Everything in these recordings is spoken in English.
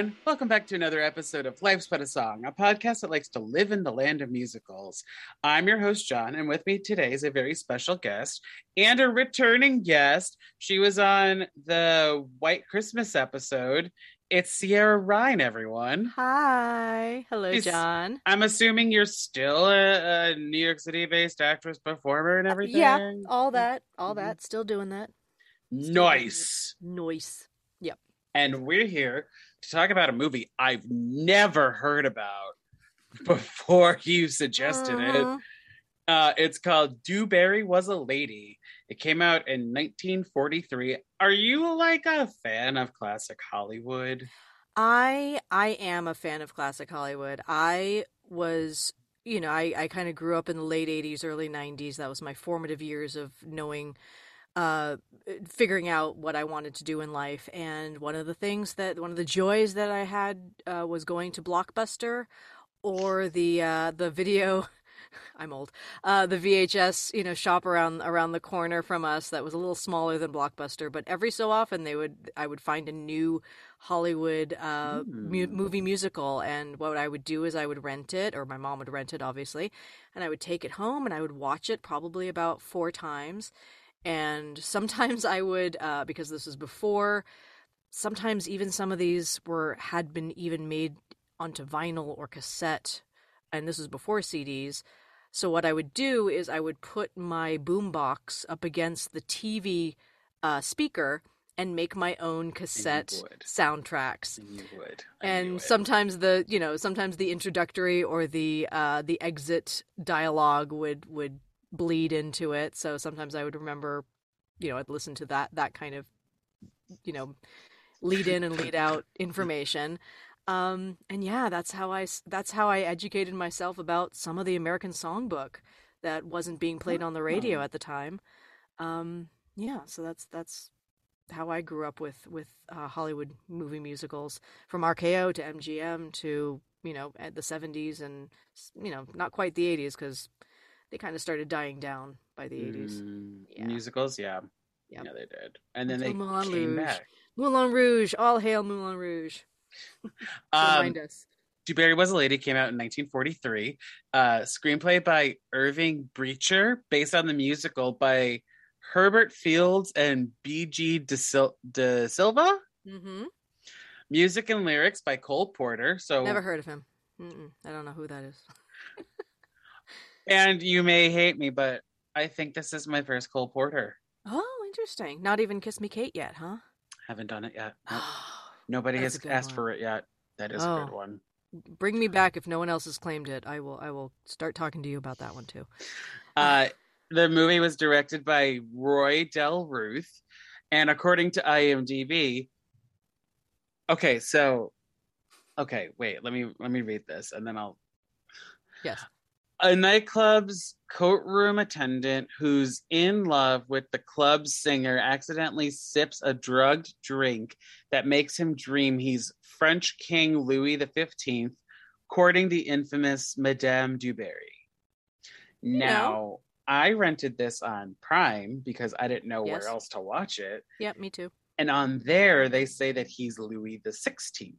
Everyone. Welcome back to another episode of Life's But a Song, a podcast that likes to live in the land of musicals. I'm your host, John, and with me today is a very special guest and a returning guest. She was on the White Christmas episode. It's Sierra Ryan, everyone. Hi. Hello, Is- John. I'm assuming you're still a, a New York City based actress, performer, and everything. Uh, Yeah, all that, all that. Still doing that. Nice. nice. Yep, and we're here talk about a movie I've never heard about before you suggested it. Uh-huh. Uh, it's called Du Barry Was a Lady. It came out in 1943. Are you like a fan of classic Hollywood? I I am a fan of classic Hollywood. I was, you know, I I kind of grew up in the late 80s, early 90s. That was my formative years of knowing uh figuring out what I wanted to do in life and one of the things that one of the joys that I had uh, was going to Blockbuster or the uh the video I'm old. Uh, the VHS, you know, shop around around the corner from us that was a little smaller than Blockbuster, but every so often they would I would find a new Hollywood uh, mu- Mm. movie musical, and what I would do is I would rent it, or my mom would rent it, obviously, and I would take it home and I would watch it probably about four times, and sometimes I would uh, because this was before. Sometimes even some of these were had been even made onto vinyl or cassette, and this was before CDs. So what I would do is I would put my boombox up against the TV uh, speaker and make my own cassette soundtracks. You would. I And sometimes the you know sometimes the introductory or the uh, the exit dialogue would would bleed into it. So sometimes I would remember, you know, I'd listen to that that kind of you know lead in and lead out information. Um, and yeah, that's how I that's how I educated myself about some of the American songbook that wasn't being played on the radio at the time. Um, yeah, so that's that's how I grew up with with uh, Hollywood movie musicals, from RKO to MGM to you know at the '70s and you know not quite the '80s because they kind of started dying down by the '80s. Mm, Yeah. Musicals, yeah. Yep. Yeah, they did. And then they Moulin came Rouge. back. Moulin Rouge, all hail Moulin Rouge! Um, remind us. Du Barry Was a Lady came out in 1943. Uh, screenplay by Irving Brecher, based on the musical by Herbert Fields and B.G. De, Sil- DeSylva. hmm Music and lyrics by Cole Porter. So, Never heard of him. Mm-mm. I don't know who that is. and you may hate me, but I think this is my first Cole Porter. Oh, interesting. Not even Kiss Me Kate yet, huh? Haven't done it yet. Nope. Nobody has asked one. for it yet. That is a good Oh. one. Bring me back if no one else has claimed it. I will. I will start talking to you about that one too. Uh, the movie was directed by Roy Del Ruth, and according to IMDb, okay, so okay, wait, let me let me read this, and then I'll. Yes. A nightclub's courtroom attendant who's in love with the club's singer accidentally sips a drugged drink that makes him dream he's French King Louis XV, courting the infamous Madame du Barry. Now, I rented this on Prime because I didn't know Yes. where else to watch it. Yep. Me too. And on there, they say that he's Louis the Sixteenth.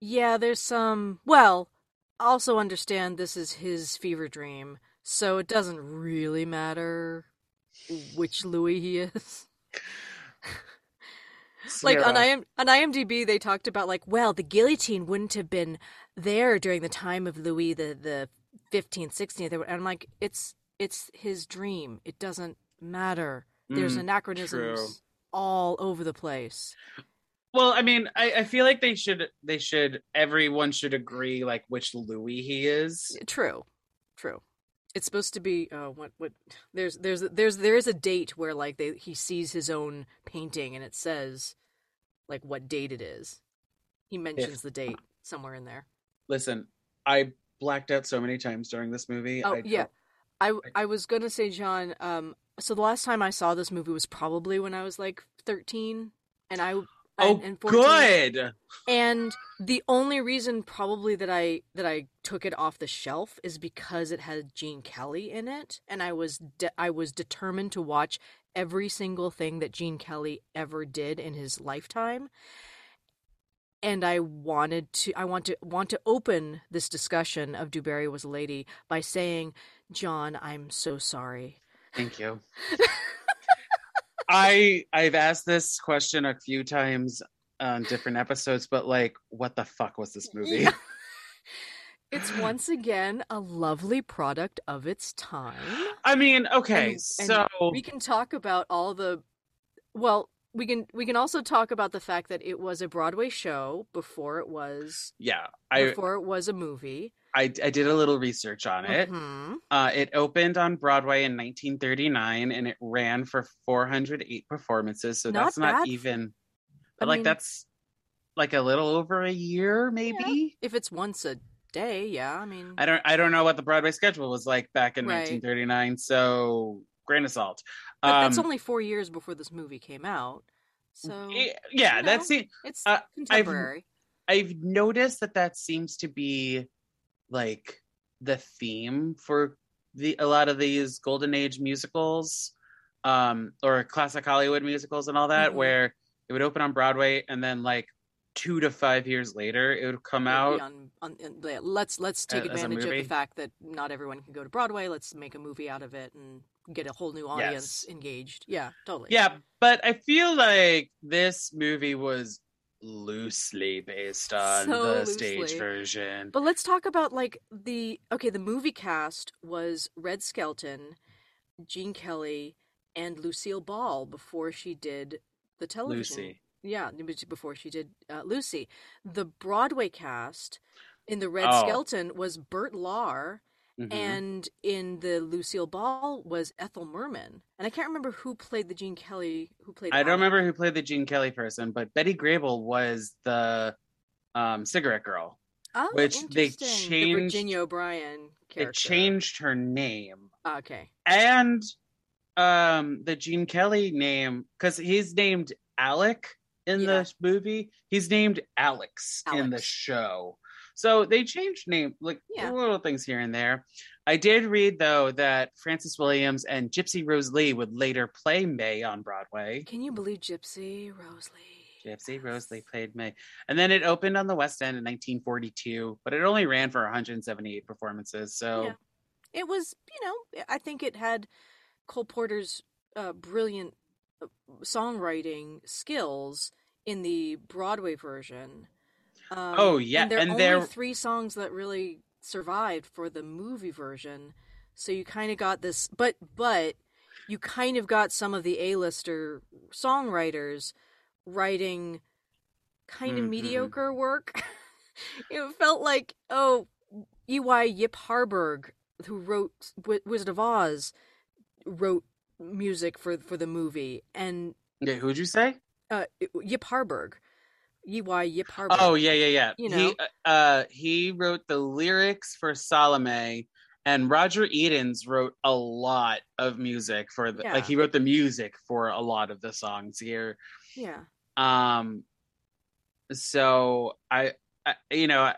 Yeah, there's some. Well, also understand this is his fever dream, so it doesn't really matter which Louis he is. like on IM- on IMDb, they talked about like, well, the guillotine wouldn't have been there during the time of Louis the the fifteenth, sixteenth. And I'm like, it's it's his dream. It doesn't matter. There's Mm, anachronisms true. all over the place. Well, I mean, I, I feel like they should they should everyone should agree like which Louis he is. True, true. It's supposed to be uh, what what there's there's there's there is a date where like they he sees his own painting and it says like what date it is. He mentions the date somewhere in there. Listen, I blacked out so many times during this movie. Oh I yeah, I I was gonna say John. Um, so the last time I saw this movie was probably when I was like 13 and I Oh, and 14. good. And the only reason probably that I that I took it off the shelf is because it had Gene Kelly in it and I was de- I was determined to watch every single thing that Gene Kelly ever did in his lifetime. And I wanted to I want to want to open this discussion of Du Barry was a lady by saying, "John, I'm so sorry." Thank you. I I've asked this question a few times on different episodes, but like, what the fuck was this movie? It's once again a lovely product of its time. I mean, okay, And- and so we can talk about all the well we can we can also talk about the fact that it was a broadway show before it was yeah, I, before it was a movie I I did a little research on it. Mhm. Uh, it opened on Broadway in 1939, and it ran for 408 performances. So Not that's not bad. even, I like mean- that's like a little over a year, maybe. if it's once a day yeah i mean I don't I don't know what the Broadway schedule was like back in Right. 1939. So grain of salt. but that's Um, only four years before this movie came out so yeah, you that's it. it's uh, contemporary I've noticed that that seems to be like the theme for the a lot of these golden age musicals um or classic Hollywood musicals and all that Mhm. where it would open on Broadway and then like 2 to 5 years later it would come out on, on, let's let's take As advantage of the fact that not everyone can go to broadway. Let's make a movie out of it and get a whole new audience engaged. Yeah totally. Yeah, but I feel like this movie was loosely based on So the stage version. But let's talk about like the okay, the movie cast was Red Skelton, Gene Kelly, and Lucille Ball before she did the television. Lucy. Yeah, before she did uh, Lucy. The Broadway cast in the Red Oh. Skelton was Bert Lahr, Mhm. and in the Lucille Ball was Ethel Merman. And I can't remember who played the Gene Kelly who played I don't remember who played the Gene Kelly person, but Betty Grable was the um, cigarette girl. Oh, which they interesting. the changed- Virginia O'Brien character. It changed her name Okay. and um, the Gene Kelly name because he's named Alec in Yeah. the movie. He's named Alex, in the show. So they changed name like Yeah. little things here and there. I did read though that Frances Williams and Gypsy Rose Lee would later play May on Broadway. Can you believe Gypsy Rose Lee? Gypsy Rose Lee played May. And then it opened on the West End in 1942, but it only ran for 178 performances. So Yeah. It was, you know, I think it had Cole Porter's uh, brilliant uh, songwriting skills in the Broadway version. Um, Oh, yeah, and there are and only three songs that really survived for the movie version. So you kind of got this, but but you kind of got some of the A-lister songwriters writing kind of Mhm. mediocre work. it felt like oh, E.Y. Yip Harburg, who wrote w- Wizard of Oz, wrote music for for the movie, and yeah, who'd you say? uh, Yip Harburg, Yip Harburg. Oh yeah, yeah, yeah. You He uh he wrote the lyrics for Salome and Roger Edens wrote a lot of music for the Yeah. like he wrote the music for a lot of the songs here. yeah, Um so I, I you know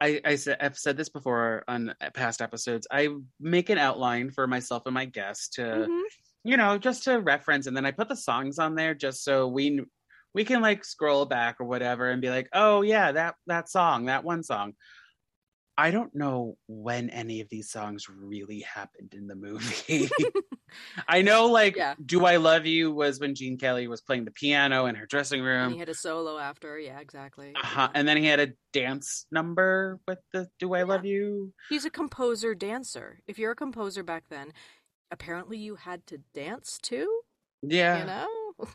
I, I said I've said this before on past episodes. I make an outline for myself and my guests to Mhm. you know, just to reference, and then I put the songs on there just so we we can like scroll back or whatever and be like, oh yeah, that that song, that one song. I don't know when any of these songs really happened in the movie. I know, like, Yeah. "Do I Love You" was when Gene Kelly was playing the piano in her dressing and room, he had a solo after. Yeah, exactly. uh-huh. and then he had a dance number with the "Do I Love You." He's a composer dancer. If you're a composer back then, apparently you had to dance too. Yeah, You know.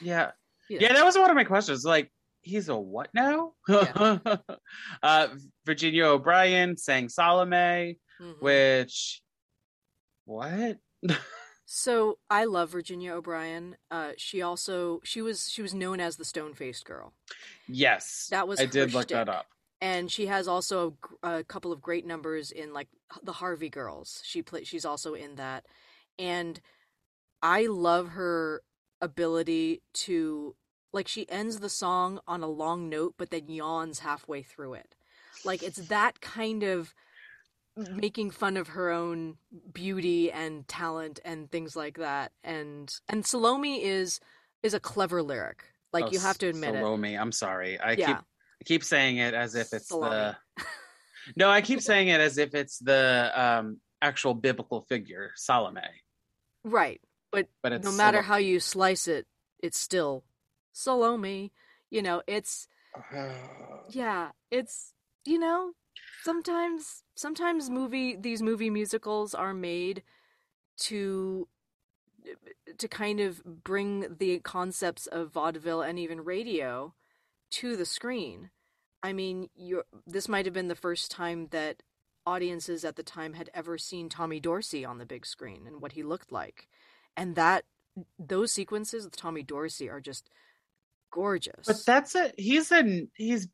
yeah. Yeah. Yeah, that was one of my questions. Like, he's a what now? Yeah. uh, Virginia O'Brien sang Salome, Mhm. which what? So I love Virginia O'Brien. Uh, she also she was she was known as the stone faced girl, yes, That was I did look that up. and she has also a, a couple of great numbers in like the Harvey Girls. She play she's also in that, and I love her ability to like she ends the song on a long note but then yawns halfway through it. Like it's that kind of making fun of her own beauty and talent and things like that. And and Salome is is a clever lyric. Like Oh, you have to admit Salome. I'm sorry. I. Yeah. keep I keep saying it as if it's Salome. the No, I keep saying it as if it's the um actual biblical figure, Salome. Right. But it's no matter how you slice it, it's still Salome. You know, it's yeah, it's you know, sometimes sometimes movie these movie musicals are made to to kind of bring the concepts of vaudeville and even radio to the screen. I mean, you this might have been the first time that audiences at the time had ever seen Tommy Dorsey on the big screen and what he looked like. And that those sequences with Tommy Dorsey are just gorgeous. But that's a he's a he's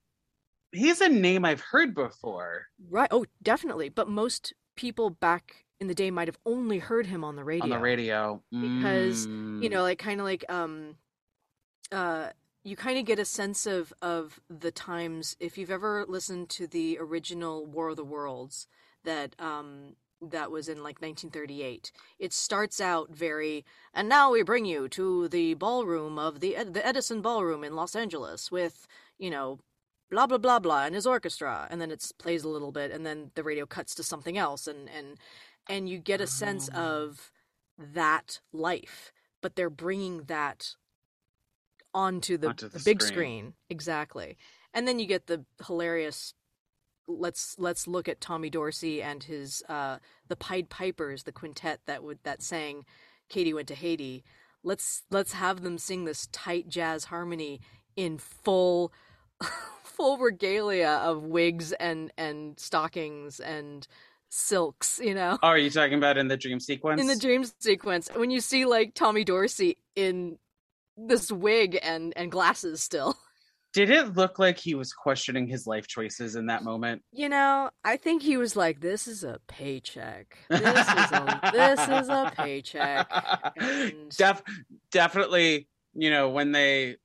he's a name I've heard before right. Oh, definitely. But most people back in the day might have only heard him on the radio. on the radio. Because, Mm. You know, like kind of like um uh you kind of get a sense of of the times if you've ever listened to the original War of the Worlds that um that was in like 1938. It starts out very and now we bring you to the ballroom of the the Edison Ballroom in Los Angeles with, you know, blah blah blah blah and his orchestra and then it plays a little bit and then the radio cuts to something else and and and you get a sense Oh. of that life but they're bringing that onto the, Onto the big screen. screen exactly and then you get the hilarious let's let's look at Tommy Dorsey and his uh the Pied Pipers the quintet that would that sang Katie went to Haiti. Let's let's have them sing this tight jazz harmony in full full regalia of wigs and and stockings and silks you know? Oh, are you talking about in the dream sequence? in the dream sequence. When you see like Tommy Dorsey in this wig and and glasses still Did it look like he was questioning his life choices in that moment? you know i think he was like this is a paycheck. This is a this is a paycheck. And- Def- definitely, you know, when they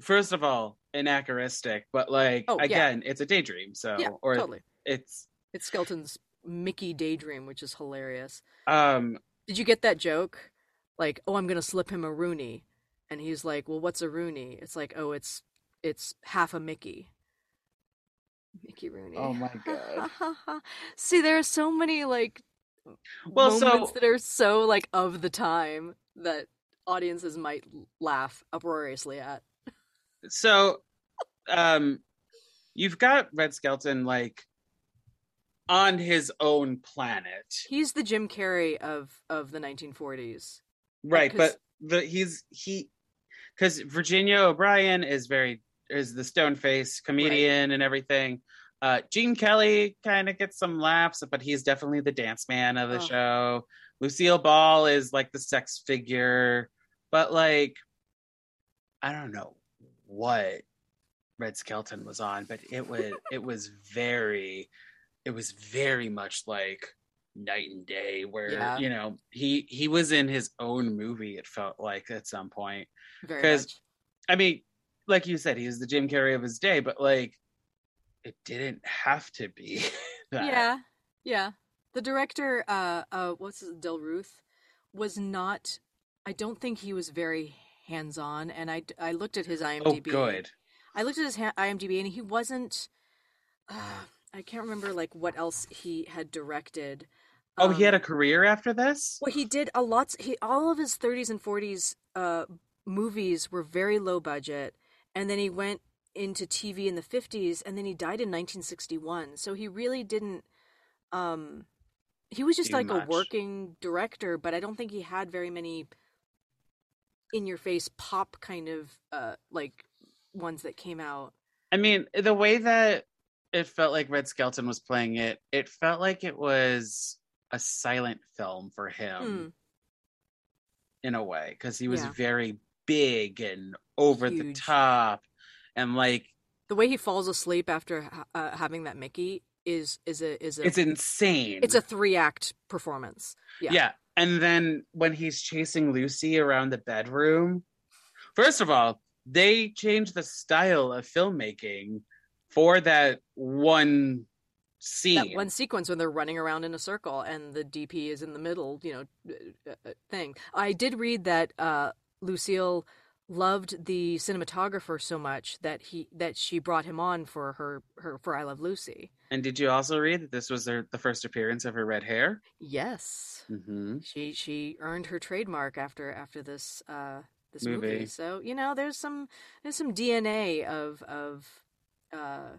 first of all, anachronistic, but like Oh, yeah. again, it's a daydream, so yeah or totally. it's it's skelton's mickey daydream which is hilarious. Um did you get that joke? Like oh i'm gonna slip him a rooney. And he's like well what's a rooney? It's like oh it's it's half a mickey mickey rooney Oh my God. see there are so many like Well, so- moments that are so like of the time that audiences might laugh uproariously at so um you've got Red Skelton like on his own planet. he's the jim carrey of of the 1940s Right, 'cause- but the he's he because Virginia O'Brien is very is the stone face comedian and everything. Uh, Gene Kelly kind of gets some laughs, but he's definitely the dance man of the Oh. show. Lucille Ball is like the sex figure, but like I don't know what Red Skelton was on, but it was it was very it was very much like night and day where Yeah. you know he he was in his own movie it felt like at some point because i mean like you said he was the jim carrey of his day but like it didn't have to be that. Yeah, yeah. The director, uh, uh, what's his, Del Ruth, was not. I don't think he was very hands-on, and I I looked at his IMDb. oh good I looked at his ha- IMDb, and he wasn't. Uh, I can't remember like what else he had directed. oh he had a Um, career after this Well, he did a lot. He all of his 30s and 40s uh, movies were very low budget, and then he went into TV in the 50s, and then he died in 1961. So he really didn't. Um, he was just Do like much. a working director, but I don't think he had very many in-your-face pop kind of uh, like ones that came out. i mean the way that it felt like red skelton was playing it it felt like it was a silent film for him Hmm. in a way because he was Yeah. very big and over the top and like The way he falls asleep after uh, having that Mickey is is a is a it's insane it's a three act performance. Yeah. yeah And then when he's chasing Lucy around the bedroom, first of all, they changed the style of filmmaking for that one scene. That one sequence when they're running around in a circle and the DP is in the middle, you know, uh, uh, thing. I did read that uh, Lucille loved the cinematographer so much that he that she brought him on for her her for I Love Lucy. And did you also read that this was their, the first appearance of her red hair? Yes, Mm-hmm. she she earned her trademark after after this uh, this Movie. movie. So you know, there's some there's some DNA of of uh,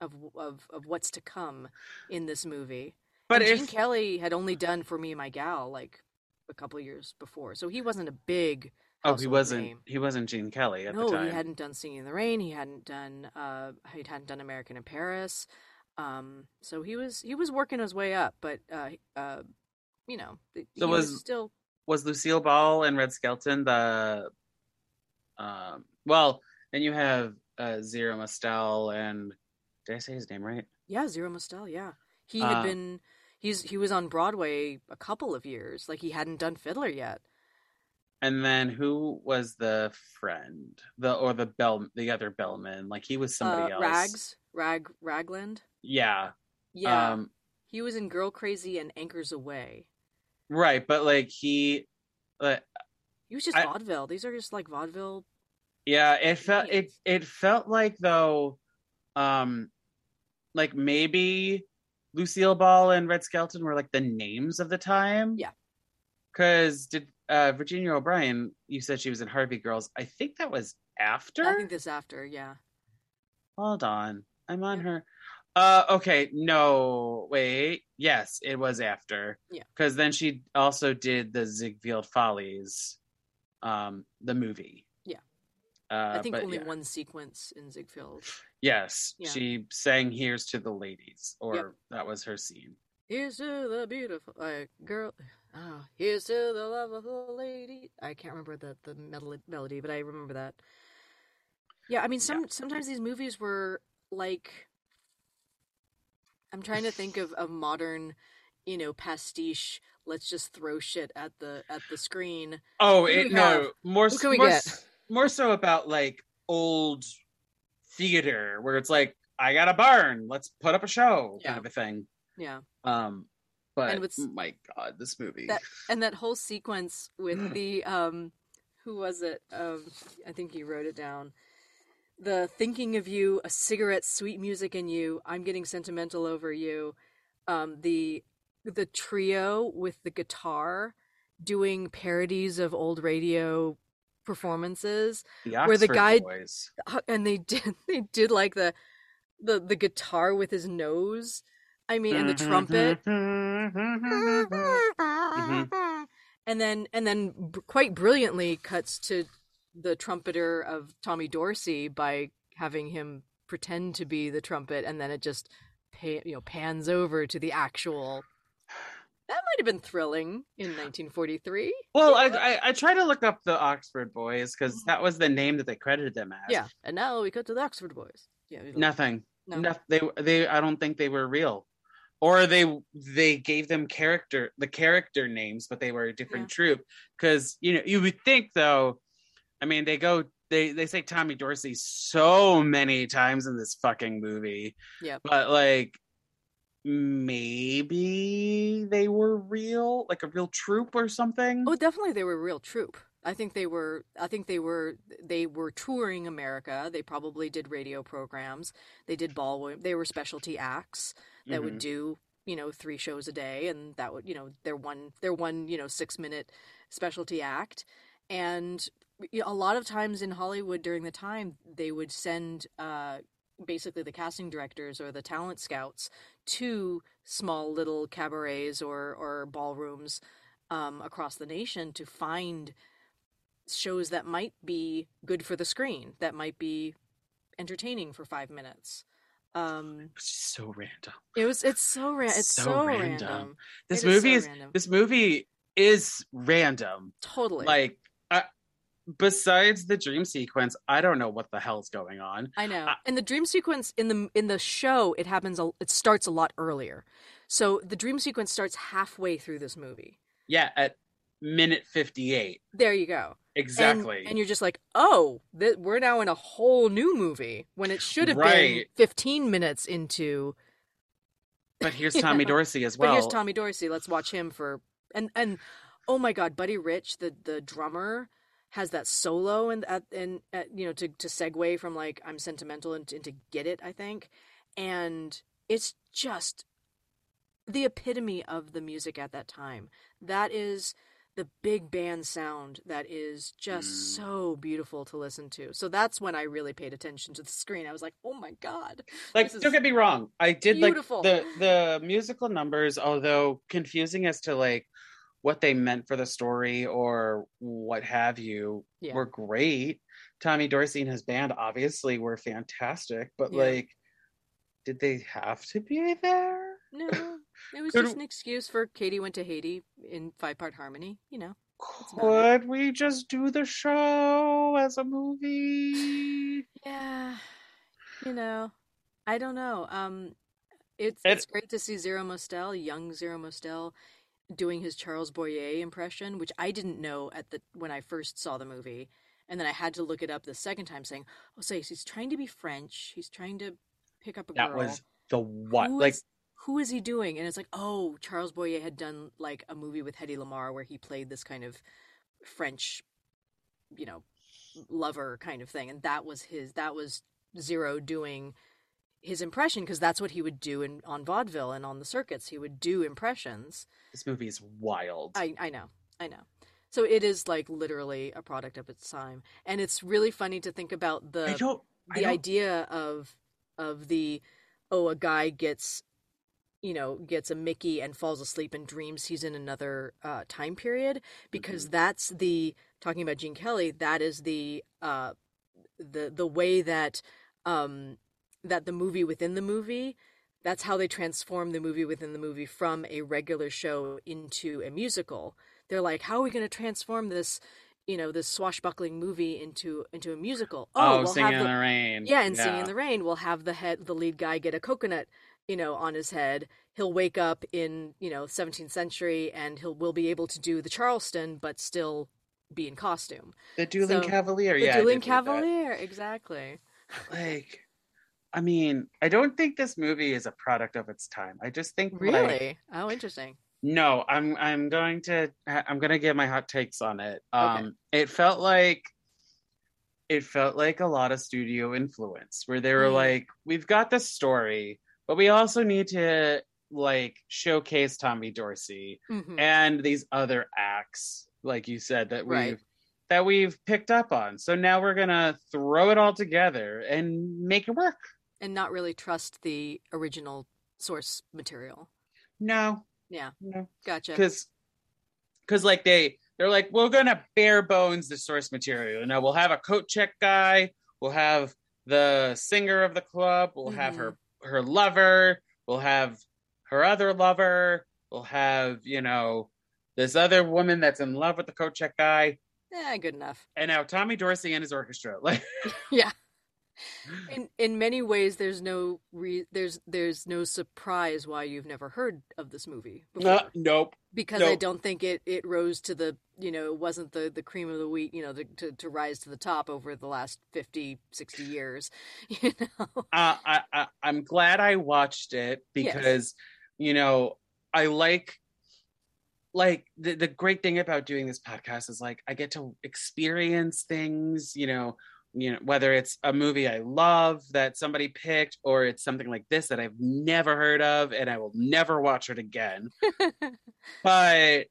of of of what's to come in this movie. But and if Gene Kelly had only done for me and my gal like a couple years before, so he wasn't a big. Oh, he wasn't name. he wasn't Gene Kelly at no, the time. No, he hadn't done Singing in the Rain. He hadn't done uh, he hadn't done American in Paris. Um, so he was he was working his way up, but uh, uh, you know, So was, was- still was Lucille Ball and Red Skelton the um well then you have uh Zero Mostel and did I say his name right? yeah Zero Mostel. Yeah, he had Uh, been he's he was on Broadway a couple of years. Like he hadn't done Fiddler yet. And then who was the friend? The or the bell the other bellman? Like he was somebody uh, else. Rags Rag Ragland. Yeah. Yeah, Um he was in Girl Crazy and Anchors Aweigh. right, but like he uh, He was just I- vaudeville. These are just like vaudeville. yeah, it felt it it felt like though um like maybe Lucille Ball and Red Skelton were like the names of the time. Yeah. Cause did uh Virginia O'Brien, you said she was in Harvey Girls. I think that was after. I think this after, yeah. Hold on. I'm on Yeah. her. Uh okay, no, wait. Yes, it was after. Yeah. Cuz then she also did the Ziegfeld Follies um the movie. Yeah. Uh I think but only yeah. one sequence in Ziegfeld. Yes, Yeah. she sang "Here's to the Ladies," or Yep. that was her scene. Here's to the beautiful uh, girl. Oh, here's to the lovable lady. I can't remember the the mel- melody, but I remember that. Yeah, I mean, some sometimes these movies were like. I'm trying to think of of modern, you know, pastiche. Let's just throw shit at the at the screen. Oh, it no more Who can more, more so about like old theater where it's like I got a barn, let's put up a show Yeah. kind of a thing. Yeah, Um, but And what's- my God, this movie. That- and that whole sequence with the um, who was it? Um, I think you wrote it down. The thinking of you, a cigarette, sweet music in you. I'm getting sentimental over you. Um, the the trio with the guitar doing parodies of old radio performances, the where the guy- boys. And they did they did like the the the guitar with his nose. I mean, and the mm-hmm, trumpet. Mm-hmm, mm-hmm, and then and then b- quite brilliantly cuts to the trumpeter of Tommy Dorsey by having him pretend to be the trumpet and then it just pa- you know pans over to the actual that might have been thrilling in 1943 Well, I, I I try to look up the Oxford boys because that was the name that they credited them as. yeah and now we cut to the Oxford boys yeah Nothing. no. No, they they I don't think they were real. Or they they gave them character the character names, but they were a different troop. Because you know you would think though, I mean they go they they say Tommy Dorsey so many times in this fucking movie. yeah But like maybe they were real, like a real troop or something. Oh, definitely they were a real troop I think they were I think they were they were touring America. They probably did radio programs. They did ballroom. They were specialty acts that would Mhm. do, you know, three shows a day and that would, you know, their one their one, you know, 6-minute specialty act. And a lot of times in Hollywood during the time they would send uh basically the casting directors or the talent scouts to small little cabarets or or ballrooms um, across the nation to find shows that might be good for the screen, that might be entertaining for five minutes. Um, It's just so random. it was. It's so random. It's So so, random. random. This It is movie so is random. this movie is random. Totally. like uh, besides the dream sequence i don't know what the hell's going on I know. I- and the dream sequence in the in the show, it happens. A, it starts a lot earlier. So the dream sequence starts halfway through this movie. Yeah, at minute 58. There you go. And- Exactly. And, you're just like, oh, th- we're now in a whole new movie when it should have been 15 minutes into. but here's Tommy know, Dorsey as well. But here's Tommy Dorsey. Let's watch him for and and oh my God, Buddy Rich, the the drummer, has that solo and at and at, you know to to segue from like I'm sentimental into, into Get It, I think, and it's just the epitome of the music at that time. That is the big band sound that is just Mm. so beautiful to listen to. So that's when I really paid attention to the screen. I was like, "Oh my god." like don't get me wrong i did beautiful. like the the musical numbers although confusing as to like what they meant for the story or what have you Yeah. were great tommy dorsey and his band obviously were fantastic but Yeah. like did they have to be there No, it was Could- just an excuse for Katie went to Haiti in five part harmony. You know, could we just do the show as a movie yeah, you know, I don't know. Um, it's It- it's great to see Zero Mostel, young Zero Mostel, doing his Charles Boyer impression, which I didn't know at the when I first saw the movie, and then I had to look it up the second time, saying, "Oh, say he's trying to be French. He's trying to pick up a that girl." was the what Who like is- who is he doing? And it's like, oh, Charles Boyer had done like a movie with Hedy Lamarr where he played this kind of French, you know, lover kind of thing, and that was his. That was Zero doing his impression because that's what he would do in on vaudeville and on the circuits. He would do impressions. this movie is wild I I know, I know. So it is like literally a product of its time, and it's really funny to think about the I don't I the idea of of the oh a guy gets you know gets a mickey and falls asleep and dreams he's in another uh, time period because Mm-hmm. that's the talking about gene kelly that is the uh the the way that um that the movie within the movie that's how they transform the movie within the movie from a regular show into a musical. They're like how are we going to transform this you know this swashbuckling movie into into a musical? Oh, we'll singing have in the, the rain. Yeah, and singing in the rain, we'll have the head, the lead guy get a coconut, you know, on his head. He'll wake up in you know 17th century, and he'll will be able to do the Charleston, but still be in costume. the dueling So, cavalier The yeah I dueling did read that. cavalier, exactly. like i mean i don't think this movie is a product of its time i just think like, Really? oh, interesting. no i'm i'm going to i'm going to give my hot takes on it um Okay. it felt like it felt like a lot of studio influence where they were Mm. like we've got this story but we also need to like showcase tommy dorsey hmm and these other acts like you said that we've that we've picked up on. So now we're gonna throw it all together and make it work. And not really trust the original source material. no. Yeah, no. Gotcha. because because like they they're like we're gonna bare bones the source material. You know we'll have a coat check guy we'll have the singer of the club we'll have her her lover we'll have her other lover we'll have you know this other woman that's in love with the coat check guy Yeah, good enough. and now tommy dorsey and his orchestra like Yeah. In in many ways, there's no re- there's there's no surprise why you've never heard of this movie before. uh, nope because I don't think it, it rose to the you know it wasn't the, the cream of the wheat you know to, to, to rise to the top over the last 50 60 years you know uh, I, I i'm glad i watched it Yes. because you know i like like the, the great thing about doing this podcast is like i get to experience things you know you know whether it's a movie i love that somebody picked or it's something like this that i've never heard of and i will never watch it again. But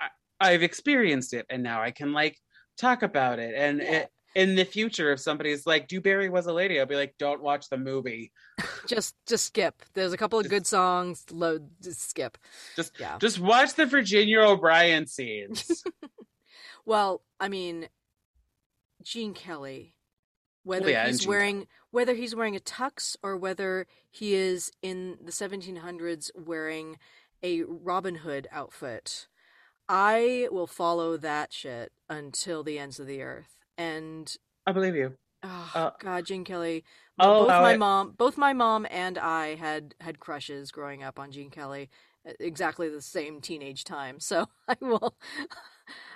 I, i've experienced it and now i can like talk about it. And Yeah. it, in the future if somebody's like Du Barry was a lady i'll be like don't watch the movie. Just just skip. There's a couple of good songs load just skip. Just- yeah. just watch the virginia o'brien scenes. Well i mean gene kelly whether Oh, yeah, he's Gene wearing whether he's wearing a tux or whether he is in the 1700s wearing a robin hood outfit i will follow that shit until the ends of the earth and i believe you oh Uh, god gene kelly I'll both my it. mom both my mom and i had had crushes growing up on gene kelly exactly the same teenage time. So I will.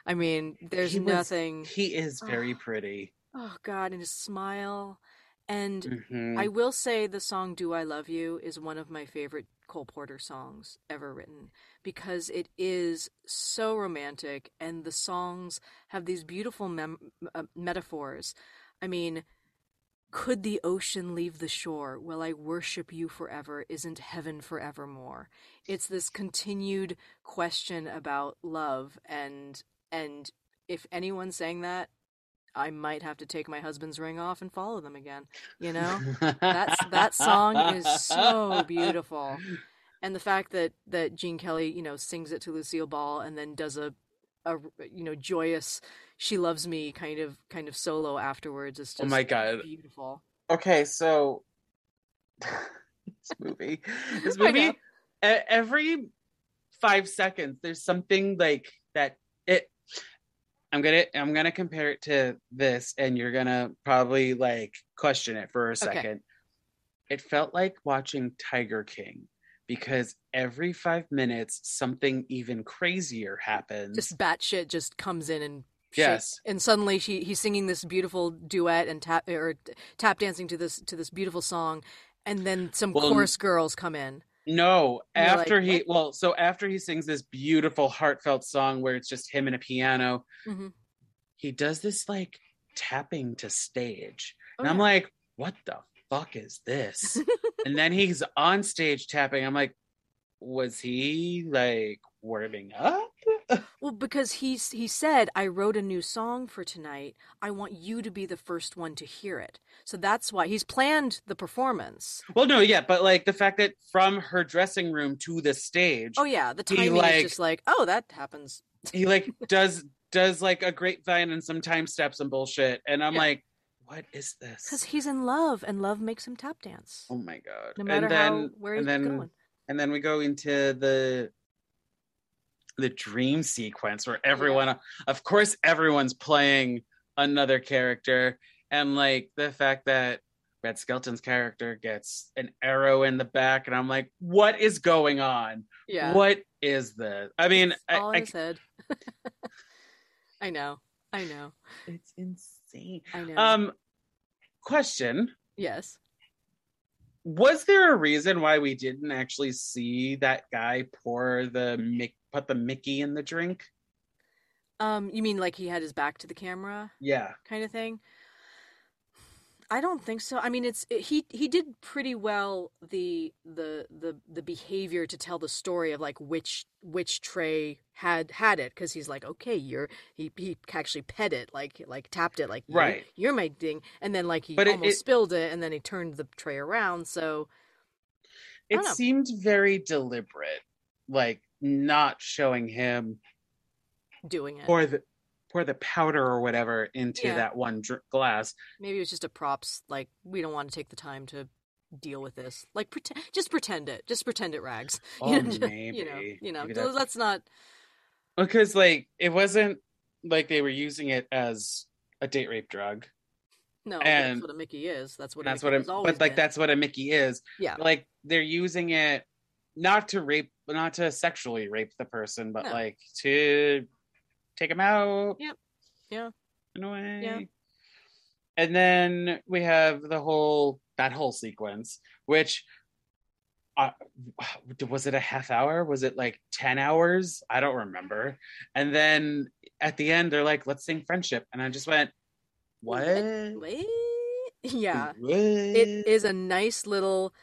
I mean, there's He was- nothing. He is very Oh. pretty. Oh God, and his smile, and Mhm. I will say the song "Do I Love You" is one of my favorite Cole Porter songs ever written because it is so romantic, and the songs have these beautiful mem- uh, metaphors. I mean. Could the ocean leave the shore? Will I worship you forever? Isn't heaven forevermore? It's this continued question about love and and if anyone's saying that, I might have to take my husband's ring off and follow them again. You know? That's that song is so beautiful. And the fact that that Gene Kelly, you know, sings it to Lucille Ball and then does a a you know joyous she loves me kind of kind of solo afterwards is oh just Oh my God. beautiful. Okay, so this movie, this movie, every five seconds, there's something like that. It. I'm gonna I'm gonna compare it to this, and you're gonna probably like question it for a Okay. second. It felt like watching Tiger King because every five minutes something even crazier happens. Just batshit just comes in and Yes. and suddenly she he's singing this beautiful duet and tap or tap dancing to this to this beautiful song, and then some Well, chorus girls come in. No, you're after like, he "What?" well, so after he sings this beautiful heartfelt song where it's just him and a piano, Mhm. he does this like tapping to stage. Oh, and I'm yeah. like, what the fuck is this? and then he's on stage tapping. I'm like, was he like warming up? Well, because he's he said, "I wrote a new song for tonight. I want you to be the first one to hear it." So that's why he's planned the performance. Well, no, yeah, but like the fact that from her dressing room to the stage, Oh yeah, the He, timing like- is just like, "Oh, that happens." he like does does like a grapevine and some time steps and bullshit. And I'm Yeah. like, what is this? Because he's in love, and love makes him tap dance, Oh my god! no matter and then, how where he's then, going. and then we go into the the dream sequence where everyone, of course, everyone's playing another character, and like the fact that Red Skelton's character gets an arrow in the back, and I'm like, what is going on? Yeah, What is this? I mean, It's I, all in I, his head. I know, I know, it's insane. I know. Um, question. yes. was there a reason why we didn't actually see that guy pour the Mick put the Mickey in the drink? Um, you mean like he had his back to the camera? Yeah. kind of thing. I don't think so. I mean, it's he he did pretty well the the the the behavior to tell the story of like which which tray had had it because he's like okay you're he he actually pet it like like tapped it like you're- Right. you're, my ding and then like he But almost it- spilled it and then he turned the tray around so It know. seemed very deliberate, like not showing him doing it pour the pour the powder or whatever into Yeah. that one dr- glass. maybe it was just a props like we don't want to take the time to deal with this like pretend just pretend it just pretend it rags Oh, you know, maybe. you know you know that's- let's not Because like it wasn't like they were using it as a date rape drug. No, And- that's what a Mickey is. That's what. that's a what Mickey it, always but like been. that's what a Mickey is. Yeah. Like they're using it not to rape, not to sexually rape the person, but No. like to take him out. Yep. Yeah. In a way. Yeah. And then we have the whole that whole sequence, which uh, was it a half hour? Was it like ten hours? I don't remember. And then at the end, they're like, "Let's sing friendship," and I just went, "What? Wait. Yeah, What? it is a nice little.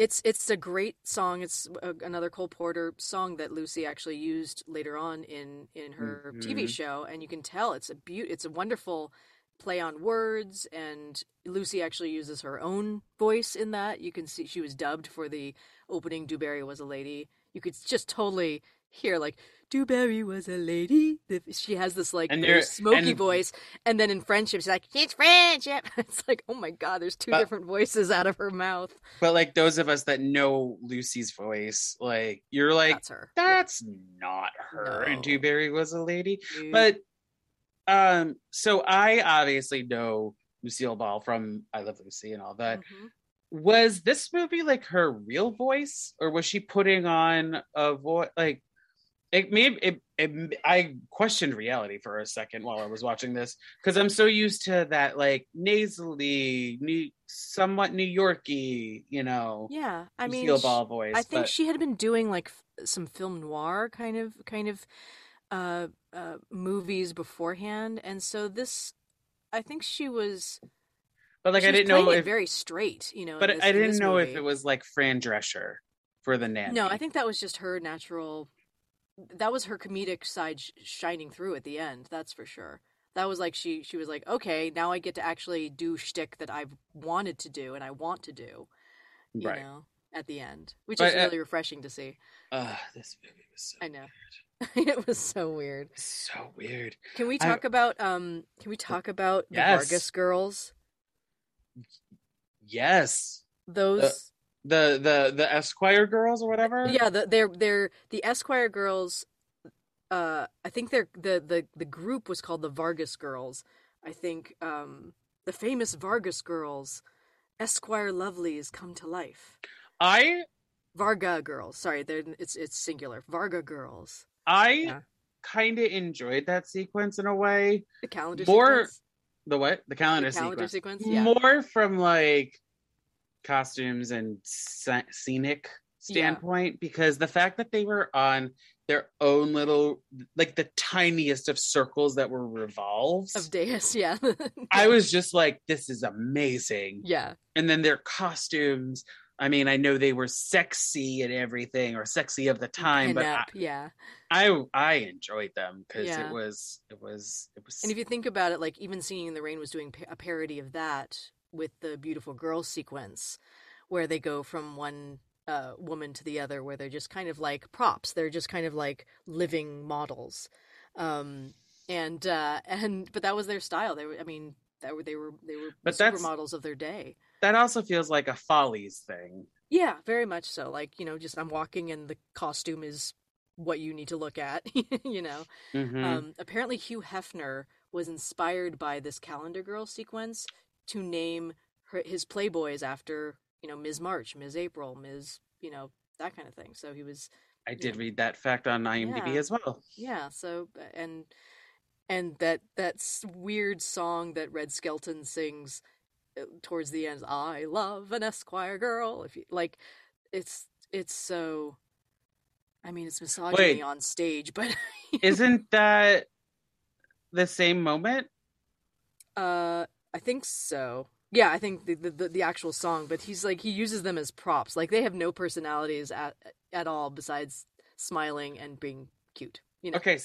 It's it's a great song. It's a, another Cole Porter song that Lucy actually used later on in in her TV Mhm. show, and you can tell it's a beaut. It's a wonderful play on words, and Lucy actually uses her own voice in that. You can see she was dubbed for the opening. Du Barry was a lady. You could just totally hear like Du Barry was a lady. She has this like And very smoky and- voice, and then in friendship, she's like, "It's friendship." It's like, oh my god, there's two But- different voices out of her mouth. But like those of us that know Lucy's voice, like you're like, That's her. that's not her. No. And Du Barry was a lady. Dude. But um, so I obviously know Lucille Ball from I Love Lucy and all that. Mhm. was this movie like her real voice or was she putting on a voice like it made it, it i questioned reality for a second while i was watching this because i'm so used to that like nasally new somewhat new yorky you know Yeah, I mean, Lucille ball voice I think but she had been doing like f- some film noir kind of kind of uh, uh, movies beforehand, and so this, I think she was. but like i didn't know if very straight, you know. but this- i didn't know if it was like fran drescher for the nanny No, I think that was just her natural. That was her comedic side sh- shining through at the end. That's for sure. That was like she she was like, okay, now I get to actually do shtick that I've wanted to do and I want to do. You right know, at the end, which But, is uh, really refreshing to see. uh this movie was so I know. weird. it was so weird. so weird Can we I- talk about um? Can we talk about the Yes. Vargas girls? yes Those. The the the esquire girls or whatever yeah, the, they're they're the Esquire girls. Uh, I think they're the the the group was called the Vargas girls. I think um the famous Vargas girls, Esquire lovelies come to life. i Varga girls. Sorry, they're it's it's singular. Varga girls. i Yeah. kind of enjoyed that sequence in a way The calendar More- sequence. the what the calendar, The calendar sequence, sequence. Yeah. more from like costumes and scenic standpoint because the fact that they were on their own little like the tiniest of circles that were revolves Of Deus, yeah. i was just like this is amazing yeah. and then their costumes i mean i know they were sexy and everything or sexy of the time but I, yeah. I i enjoyed them because Yeah. it was it was it was And if you think about it, like even Singing in the Rain was doing a parody of that with the Beautiful Girl sequence, where they go from one uh, woman to the other, where they're just kind of like props. They're just kind of like living models. Um, and uh, and but that was their style. They were, I mean, that were they were they were But supermodels of their day. that also feels like a follies thing Yeah, very much so. Like you know, just I'm walking and the costume is what you need to look at. you know. Mhm. Um, apparently, Hugh Hefner was inspired by this Calendar Girl sequence to name her, his Playboys after, you know, Ms. March, Ms. April, Ms. You know, that kind of thing. So he was, I did read that fact on IMDb Yeah. as well. yeah. So and and that that weird song that Red Skelton sings uh, towards the end, "I love an Esquire girl." If you like, it's it's so. I mean, it's misogyny Wait. on stage, but Isn't that the same moment? Uh, I think so. Yeah, I think the, the the actual song, but he's like he uses them as props. Like they have no personalities at at all besides smiling and being cute. You know. Okay,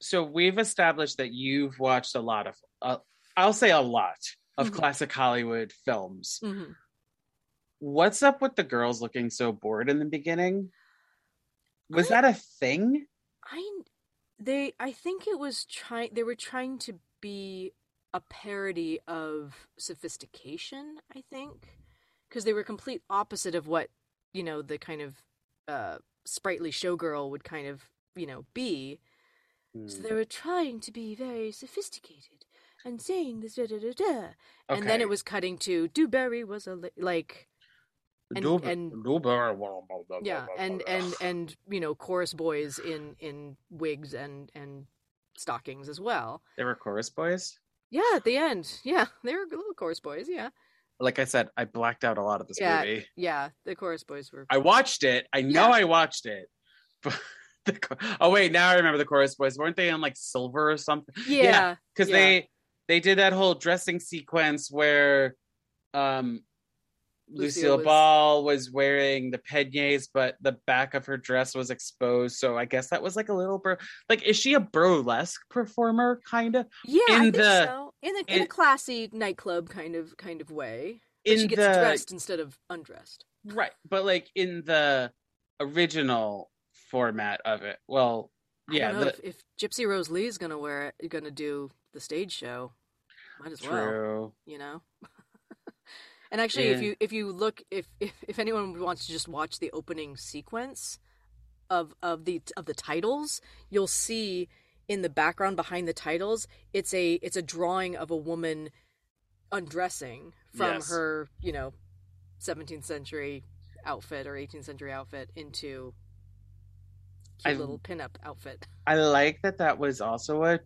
so we've established that you've watched a lot of, uh, I'll say a lot of Mhm. classic Hollywood films. hmm What's up with the girls looking so bored in the beginning? Was I- that a thing? I they I think it was trying they were trying to be a parody of sophistication, I think. Because they were complete opposite of what, you know, the kind of uh sprightly showgirl would kind of, you know, be. So Hmm, they were trying to be very sophisticated and saying this da da da da. And then it was cutting to Du Barry was a li- like and- and- Dub- blah, blah, blah, yeah, and and and you know chorus boys in in wigs and and stockings as well. they were chorus boys. Yeah, at the end, yeah, they were little chorus boys. Yeah, Like I said, I blacked out a lot of this Yeah. movie. yeah, the chorus boys were. I watched it. I know Yeah. I watched it. But the, oh wait, now I remember the chorus boys. Weren't they on like silver or something? Yeah, Because Yeah. they they did that whole dressing sequence where um Lucille Ball was wearing the peignets, but the back of her dress was exposed. So I guess that was like a little bur- like is she a burlesque performer kind of yeah, I in think the- so. In a, in a classy nightclub kind of kind of way. But in she gets the dressed instead of undressed. right, but like in the original format of it. Well, I yeah, the, if, if Gypsy Rose Lee is gonna wear it, you're gonna do the stage show, might as well, you know. and actually, if you if you look if, if if anyone wants to just watch the opening sequence of of the of the titles, you'll see in the background behind the titles, it's a it's a drawing of a woman undressing from Yes. her you know 17th century outfit or 18th century outfit into cute I- little pinup outfit. I like that that was also a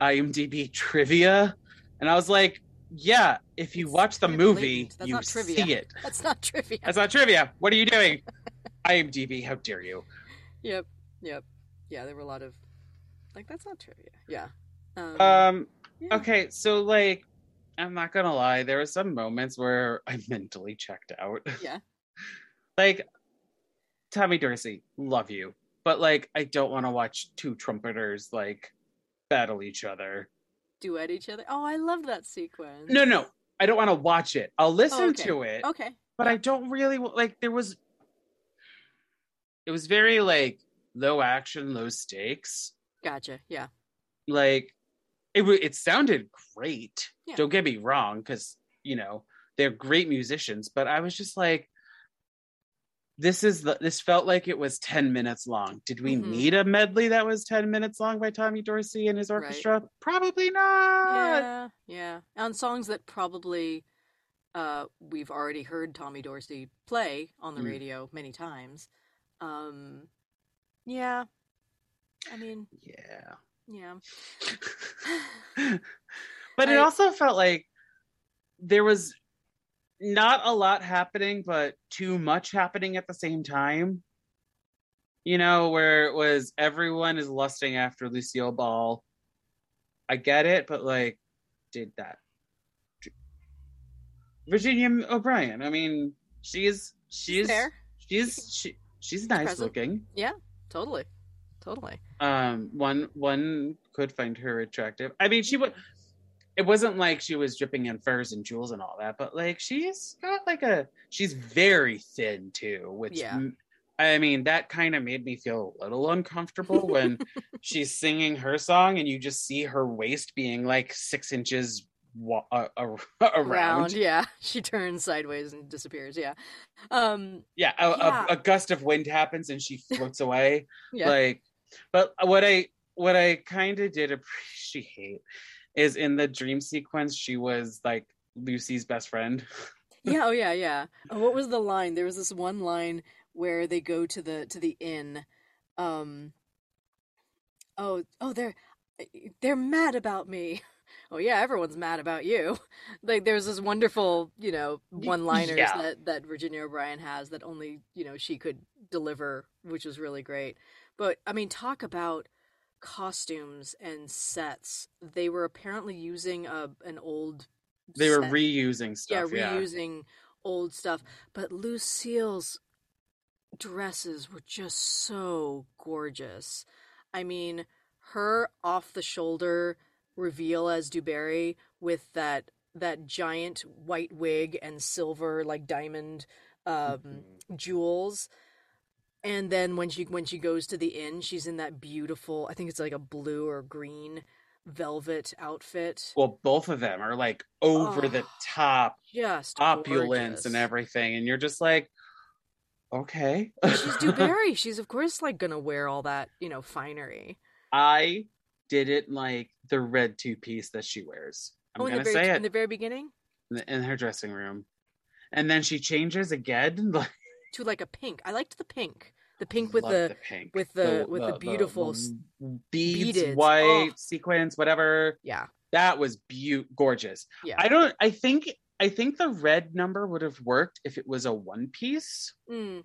IMDb trivia, and I was like, yeah, if you It's watch the movie, you not trivia. see it. That's not trivia. That's not trivia. What are you doing? IMDb, how dare you? Yep, yep, yeah. There were a lot of like that's not trivia. Yeah. Um, Um, yeah. okay, so like, I'm not gonna lie, there were some moments where I mentally checked out. Yeah. like, Tommy Dorsey, love you, but like, I don't want to watch two trumpeters like battle each other. Duet each other. Oh, I love that sequence. No, no, I don't want to watch it. I'll oh, listen Oh, okay. to it, Okay. but I don't really like. There was, it was very like low action, low stakes. Gotcha. Yeah. like it it sounded great. Yeah. Don't get me wrong, because you know they're great musicians, but I was just like, this is the this felt like it was ten minutes long. Did we Mhm. need a medley that was ten minutes long by Tommy Dorsey and his Right. orchestra? Probably not. Yeah. Yeah. On songs that probably uh, we've already heard Tommy Dorsey play on the Mm. radio many times. Um, yeah. I mean, Yeah. yeah. but it also felt like there was not a lot happening, but too much happening at the same time. You know, where it was everyone is lusting after Lucille Ball. I get it, but like, did that. Virginia O'Brien. I mean, she's she's Fair. she's she, she's nice present. looking. Yeah, totally. Totally. um one one could find her attractive i mean she would it wasn't like she was dripping in furs and jewels and all that but like she's got like a she's very thin too which Yeah. i mean that kind of made me feel a little uncomfortable when she's singing her song and you just see her waist being like six inches wa- uh, ar- around Round. Yeah. She turns sideways and disappears. Yeah. Um, yeah, a, Yeah. A, a gust of wind happens and she floats away yeah. like but what i what i kind of did appreciate is in the dream sequence she was like lucy's best friend yeah. Oh, yeah. Yeah. Oh, what was the line? There was this one line where they go to the to the inn. Um. Oh. Oh. They're they're mad about me. Oh yeah, everyone's mad about you. Like there's this wonderful, you know, one-liners yeah. that that Virginia O'Brien has that only you know she could deliver, which was really great. But I mean, talk about costumes and sets. They were apparently using a an old. they were set reusing stuff yeah, yeah, reusing old stuff. But Lucille's dresses were just so gorgeous. I mean, her off the shoulder reveal as Du Barry with that that giant white wig and silver like diamond um Mhm. jewels and then when she when she goes to the inn she's in that beautiful i think it's like a blue or green velvet outfit well both of them are like over the Oh, top just opulence gorgeous. and everything and you're just like okay she's Du Barry. She's of course like gonna wear all that, you know, finery. i didn't like the red two piece that she wears i'm oh, in gonna the very say in the very beginning, in the- in her dressing room and then she changes again like to like a pink. I liked the pink, the pink with Love the, pink with the- with the beautiful s- beads, beaded- white oh. sequence, whatever. yeah, That was beau- gorgeous. yeah. I don't. I think. I think the red number would have worked if it was a one piece, Mm.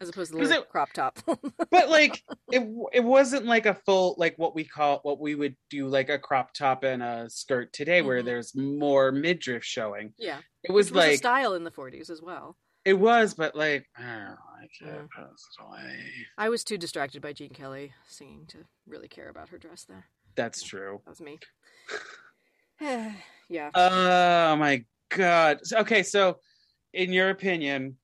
As opposed to the it- crop top. but like it. It wasn't like a full like what we call what we would do like a crop top and a skirt today, where Mhm. there's more midriff showing. yeah, It was which was like style in the 40s as well. it was, but like I don't know. I can't pass it away. I was too distracted by Gene Kelly singing to really care about her dress there. That's true. That was me. yeah. Oh my god. Okay, so in your opinion,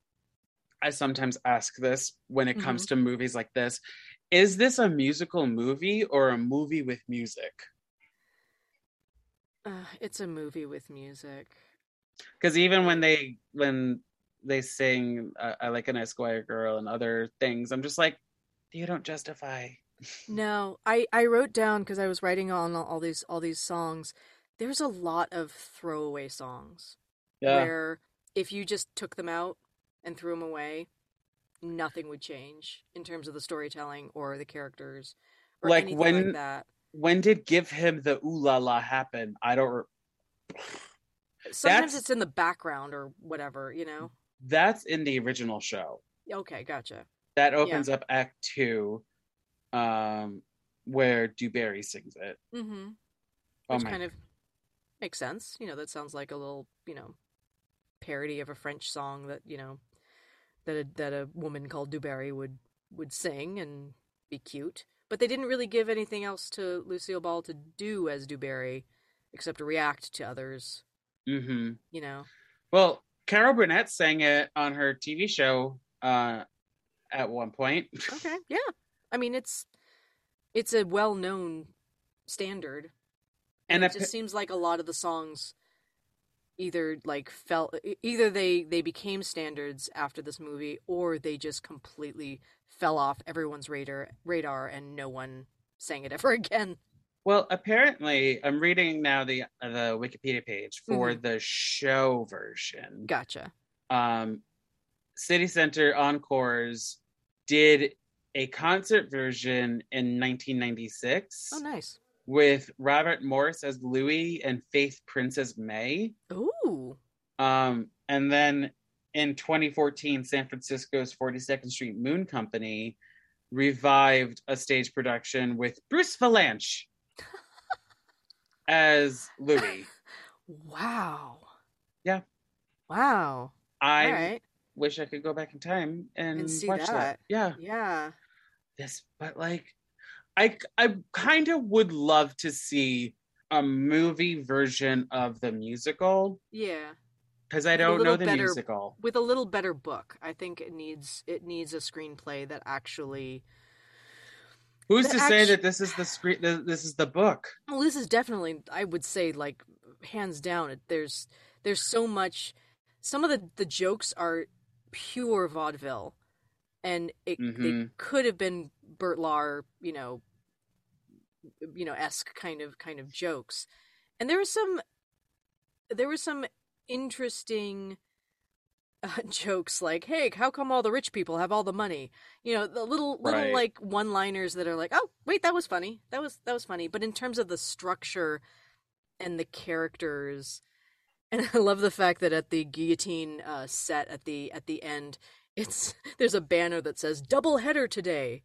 I sometimes ask this when it comes to movies like this. Is this a musical movie or a movie with music? Uh, it's a movie with music. Because even when they when they sing uh, "I Like an Esquire Girl" and other things, I'm just like, you don't justify. No, I I wrote down because I was writing on all, these all these songs. There's a lot of throwaway songs Yeah, where if you just took them out and threw them away, nothing would change in terms of the storytelling or the characters or Like, when- like that. When did give him the ooh la la happen? I don't. Sometimes that's- it's in the background or whatever, you know. That's in the original show. Okay, gotcha. That opens up Act Two, um, where Du Barry sings it. Mm-hmm. Oh Which my! kind of makes sense. You know, that sounds like a little, you know, parody of a French song that you know that a, that a woman called Du Barry would would sing and be cute. But they didn't really give anything else to Lucille Ball to do as Du Barry, except to react to others. Mm-hmm. You know. Well, Carol Burnett sang it on her TV show uh, at one point. Okay. Yeah. I mean, it's it's a well known standard, And and, it just seems like a lot of the songs either like fell either they they became standards after this movie or they just completely fell off everyone's radar radar and no one sang it ever again. Well, apparently, I'm reading now the the Wikipedia page for Mm-hmm. the show version. Gotcha. Um, City Center Encores did a concert version in 1996 Oh, nice. with Robert Morse as Louis and Faith Prince as May. Ooh. Um, and then in 2014, San Francisco's 42nd Street Moon Company revived a stage production with Bruce Vilanch as Louis. Wow. Yeah. Wow. I right. wish I could go back in time and, And watch that. that. Yeah, Yeah. this, but like, I I kind of would love to see a movie version of the musical Yeah. because I don't know the better- musical. with a little better book. I think it needs it needs a screenplay that actually. Who's to say that this is the screen? This is the book. Well, this is definitely I would say like hands down. There's there's so much. Some of the the jokes are pure vaudeville, and it they Mhm. could have been Bert Lahr, you know, you know esque kind of kind of jokes, and there was some there was some interesting uh, jokes like, "Hey, how come all the rich people have all the money?" You know, the little little Right. like one-liners that are like, "Oh, wait, that was funny. That was that was funny." But in terms of the structure and the characters, and I love the fact that at the guillotine uh, set at the at the end, it's there's a banner that says "Double header today."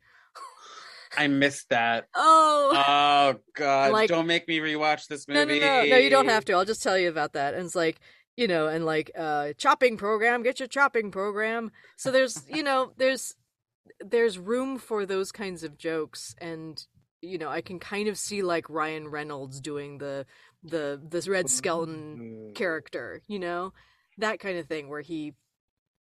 I missed that. Oh. Oh God! Like- don't make me rewatch this movie. No, no, no, no. You don't have to. I'll just tell you about that. And it's like, you know, and like, uh, chopping program. Get your chopping program. So there's, you know, there's, there's room for those kinds of jokes, and you know, I can kind of see like Ryan Reynolds doing the the this Red Skelton Mm. character. You know, that kind of thing where he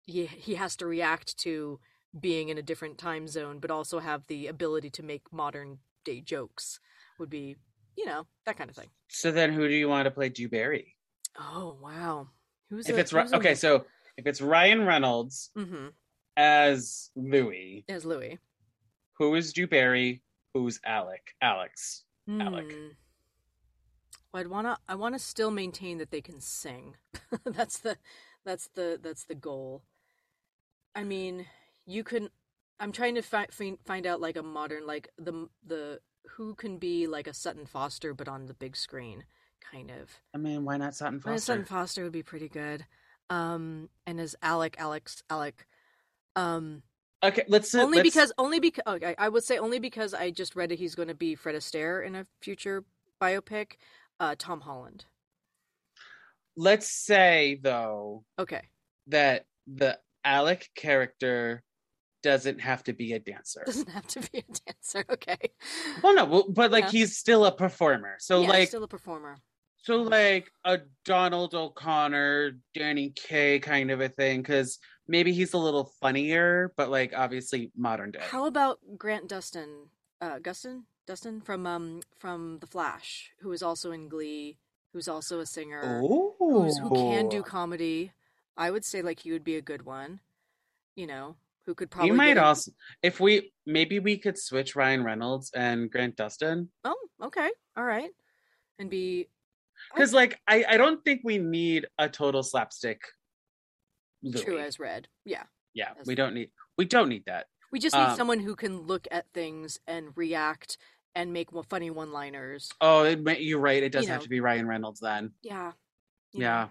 he he has to react to being in a different time zone, but also have the ability to make modern day jokes. Would be, you know, that kind of thing. So then, who do you want to play Du Barry? Oh wow! Who's If a, it's who's a- okay, so if it's Ryan Reynolds Mhm, as Louis, as Louis. who is Du Barry? Who's Alec? Alex. Alec. Hmm. Well, I'd wanna I wanna still maintain that they can sing. that's the that's the that's the goal. I mean, you can. I'm trying to fi- find find out like a modern like the the who can be like a Sutton Foster but on the big screen, kind of. I mean, why not Sutton Foster? Sutton Foster would be pretty good. Um, and as Alec, Alex, Alec, um, Okay, let's only let's- because only because okay, I would say only because I just read that he's going to be Fred Astaire in a future biopic. Uh, Tom Holland. let's say though Okay. that the Alec character doesn't have to be a dancer. Doesn't have to be a dancer. Okay. Well, no, but like Yeah. he's still a performer. So yeah, like, still a performer. So like a Donald O'Connor, Danny Kaye kind of a thing, because maybe he's a little funnier, but like obviously modern day. How about Grant Dustin? Uh, Gustin, Dustin from um from The Flash, who is also in Glee, who's also a singer. Who can do comedy. I would say like he would be a good one. You know, who could probably you might also, if we maybe we could switch Ryan Reynolds and Grant Dustin, Oh, okay, all right, and be because like I I don't think we need a total slapstick Louis. True as red. Yeah. yeah, we don't need we don't need that. We just need Um, someone who can look at things and react and make funny one-liners. Oh, it, you're right. It does You have know. to be Ryan Reynolds then. Yeah. Yeah.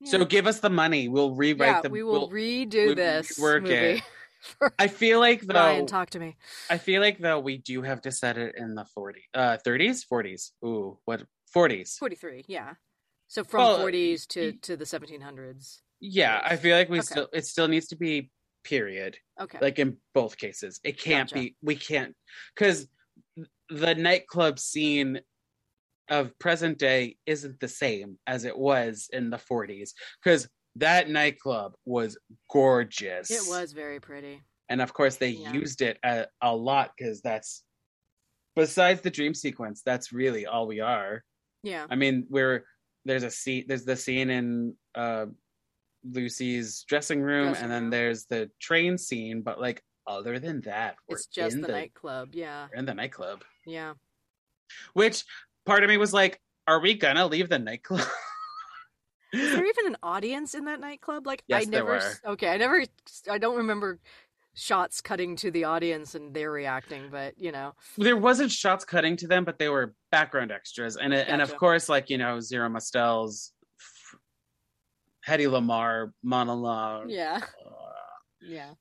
yeah. So give us the money. We'll rewrite yeah, the. we will we'll- redo we- this rework movie. it. I feel like though. Ryan, talk to me. I feel like though we do have to set it in the 40, uh, 30s, 40s. Ooh, what 40s? 43, yeah. So from Well, 40s to to the 1700s. Yeah, I feel like we Okay. still it still needs to be period. Okay. Like in both cases, it can't Gotcha. be. We can't because the nightclub scene of present day isn't the same as it was in the 40s because that nightclub was gorgeous. it was very pretty. and of course they Yeah. used it a, a lot because that's besides the dream sequence that's really all we are Yeah. i mean we're there's a scene there's the scene in uh lucy's dressing room Dressing and then room. there's the train scene but like other than that we're It's just in the, nightclub. Yeah. we're in the nightclub Yeah. which part of me was like are we gonna leave the nightclub Is there even an audience in that nightclub? Like I Yes, there never Okay, I never I don't remember shots cutting to the audience and they're reacting, but you know. there wasn't shots cutting to them, but they were background extras, and it, and of course, like you know, Zero Mostel's Hedy Lamarr monologue. Yeah. Yeah.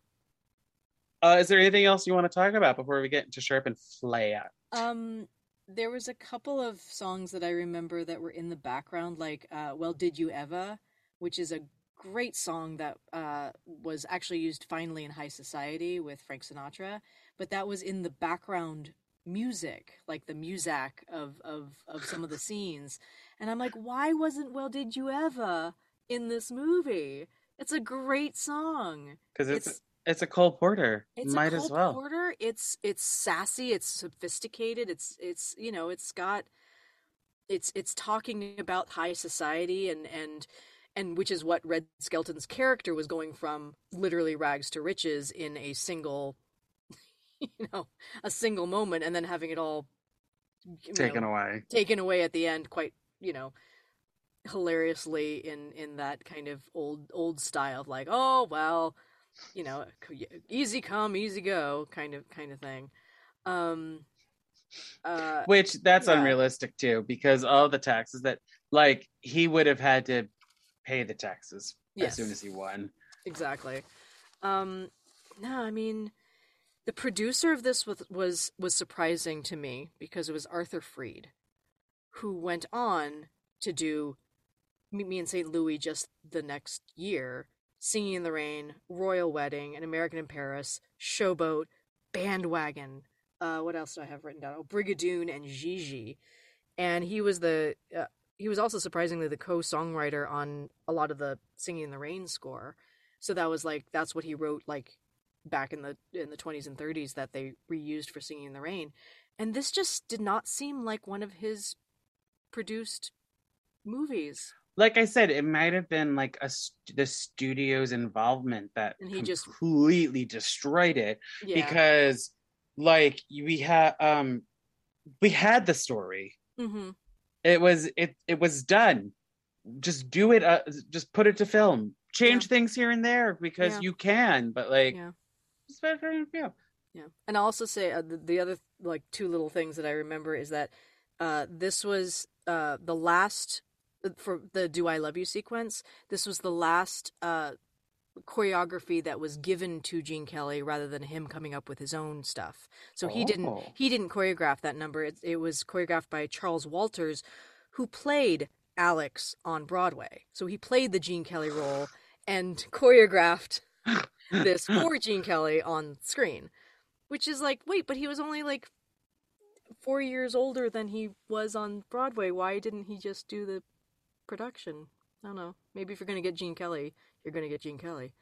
Uh, is there anything else you want to talk about before we get into Sharp and Flat? Um there was a couple of songs that I remember that were in the background like uh Well Did You Ever, which is a great song that uh was actually used finally in High Society with Frank Sinatra, but that was in the background music, like the music of of of some of the scenes. And I'm like, why wasn't Well Did You Ever in this movie? It's a great song. Because it's, It's it's a Cole Porter. it's Might a as Cole well. Porter. It's it's sassy. It's sophisticated. It's it's you know it's got it's it's talking about high society and and and which is what Red Skelton's character was going from literally rags to riches in a single you know a single moment and then having it all Taken know, away. taken away at the end quite you know hilariously in in that kind of old old style of like oh well you know easy come easy go kind of kind of thing um uh Which that's yeah. unrealistic too, because all the taxes that like he would have had to pay the taxes Yes. as soon as he won. exactly um no i mean the producer of this was was was surprising to me because it was arthur freed who went on to do meet me in st louis just the next year singing in the rain royal wedding an american in paris showboat bandwagon uh what else do i have written down oh brigadoon and gigi and he was the uh, he was also surprisingly the co-songwriter on a lot of the singing in the rain score. So that was like that's what he wrote like back in the in the 20s and 30s that they reused for singing in the rain. And this just did not seem like one of his produced movies. Like I said, it might have been like a st- the studio's involvement that And he just- completely destroyed it yeah. because like we had um we had the story. hmm It was it it was done. Just do it. Uh, just put it to film. Change Yeah. things here and there because Yeah. you can. But like, Yeah. just put it in film. Yeah, and I'll also say uh, the, the other like two little things that I remember is that uh, this was uh, the last for the "Do I Love You" sequence. This was the last uh, choreography that was given to Gene Kelly rather than him coming up with his own stuff. So he didn't Oh. he didn't choreograph that number. It, it was choreographed by Charles Walters, who played Alex on Broadway. So he played the Gene Kelly role and choreographed this for Gene Kelly on screen, which is like, wait, but he was only like four years older than he was on Broadway. Why didn't he just do the production? I don't know. Maybe if you're going to get Gene Kelly, you're going to get Gene Kelly.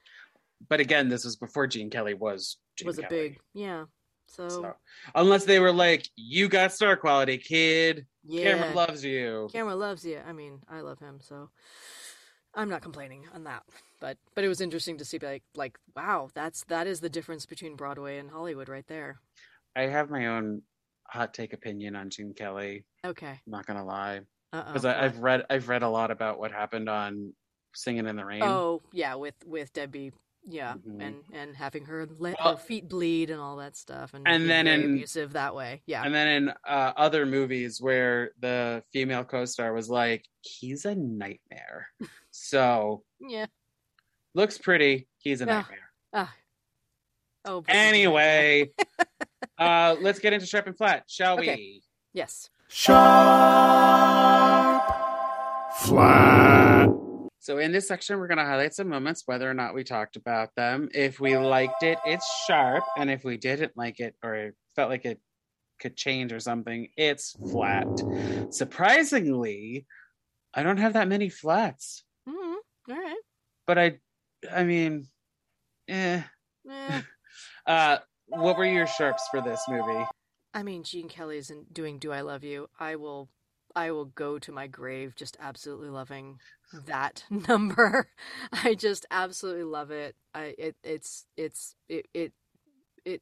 But again, this was before Gene Kelly was Gene was a Kelly. big, yeah. So, So unless they were like, "You got star quality, kid. yeah, Camera loves you." Camera loves you. I mean, I love him, so I'm not complaining on that. But but it was interesting to see like like wow, that's that is the difference between Broadway and Hollywood right there. I have my own hot take opinion on Gene Kelly. Okay. I'm not gonna lie, uh-uh. because oh. I've read I've read a lot about what happened on singing in the rain. Oh yeah, with with Debbie, yeah, Mhm. and and having her let Well- her feet bleed and all that stuff, and And then in- abusive that way. Yeah, And then in uh, other movies where the female co-star was like, "He's a nightmare," so yeah. looks pretty. He's a Yeah. nightmare. Ah. Oh. but- Anyway, uh, let's get into sharp and flat, shall Okay. we? Yes. Sharp, flat. So in this section, we're going to highlight some moments, whether or not we talked about them. If we liked it, it's sharp, and if we didn't like it or felt like it could change or something, it's flat. Surprisingly, I don't have that many flats, hmm All right. but I, I mean, eh. Eh. Uh, what were your sharps for this movie? I mean, Gene Kelly isn't doing "Do I Love You." I will, I will go to my grave just absolutely loving that number. I just absolutely love it. I it it's it's it it it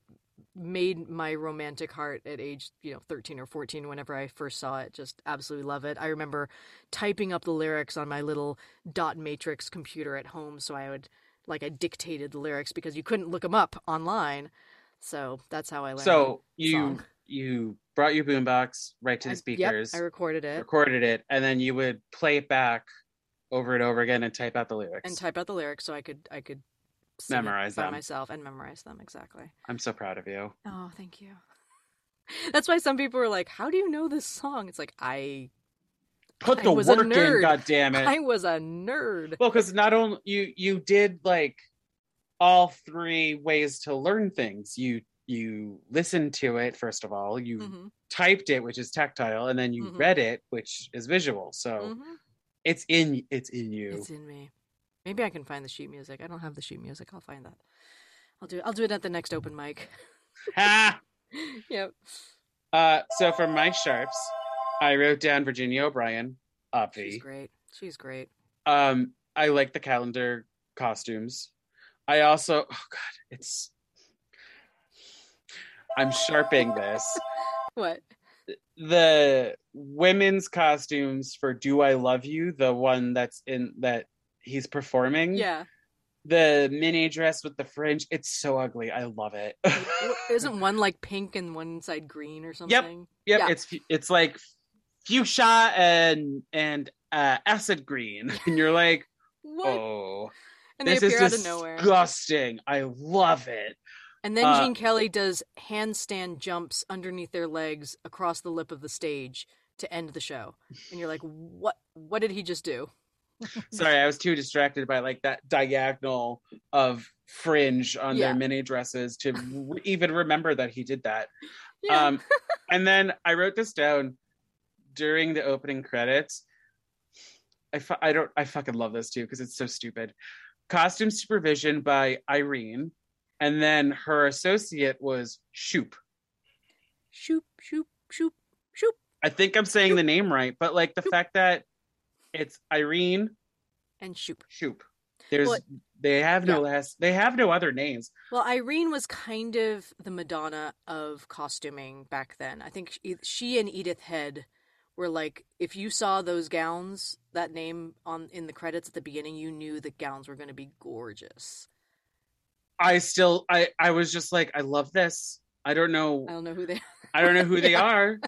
made my romantic heart at age you know 13 or 14 whenever i first saw it just absolutely love it i remember typing up the lyrics on my little dot matrix computer at home so i would like i dictated the lyrics because you couldn't look them up online so that's how i learned So you song. you brought your boombox right to the speakers, Yep, I recorded it recorded it, and then you would play it back over and over again and type out the lyrics. and type out the lyrics so I could I could Memorize by them. myself and memorize them exactly. I'm so proud of you. Oh, thank you. That's why some people are like, "How do you know this song?" It's like I Put I the work in. God damn it! I was a nerd. Well, because not only you you did like all three ways to learn things. You you listened to it first of all. You Mhm, typed it, which is tactile, and then you Mhm. read it, which is visual. So mhm. It's in it's in you. It's in me. Maybe I can find the sheet music. I don't have the sheet music. I'll find that. I'll do it. I'll do it at the next open mic. ha! yep. Uh, so for my sharps, I wrote down Virginia O'Brien, She's Obvi. great. She's great. Um, I like the calendar costumes. I also, oh god, it's. I'm sharping this. What? The women's costumes for "Do I Love You," the one that's in that he's performing. Yeah. The mini dress with the fringe. It's so ugly. I love it. Isn't one like pink and one side green or something? Yep, Yeah. it's it's like fuchsia and and uh, acid green, and you're like, What? oh, and they this appear is out of nowhere. disgusting. I love it. And then Uh, Gene Kelly does handstand jumps underneath their legs across the lip of the stage to end the show. And you're like, what what did he just do? Sorry, I was too distracted by like that diagonal of fringe on Yeah. their mini dresses to re- even remember that he did that. Yeah. Um, and then I wrote this down during the opening credits. I, fu- I don't I fucking love this too because it's so stupid. Costume supervision by Irene, and then her associate was Shoop. shoop, shoop, shoop, shoop. I think I'm saying the name right, but like the fact that it's Irene And shoop. Shoop. There's Well, they have no last they have no other names. Well, Irene was kind of the Madonna of costuming back then. I think she, she and Edith Head were like, if you saw those gowns, that name on in the credits at the beginning, you knew the gowns were going to be gorgeous. I still I I was just like I love this. I don't know I don't know who they. I don't know who they are.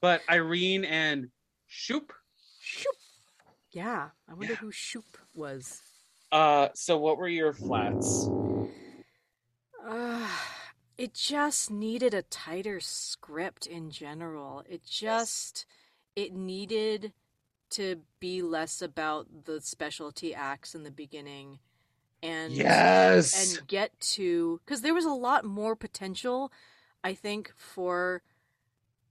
But Irene and Shoop. Shoop. Yeah, I wonder Yeah. who Shoop was. Uh so what were your flats? Uh, it just needed a tighter script in general. It just it needed to be less about the specialty acts in the beginning and Yes. and get to because there was a lot more potential i think for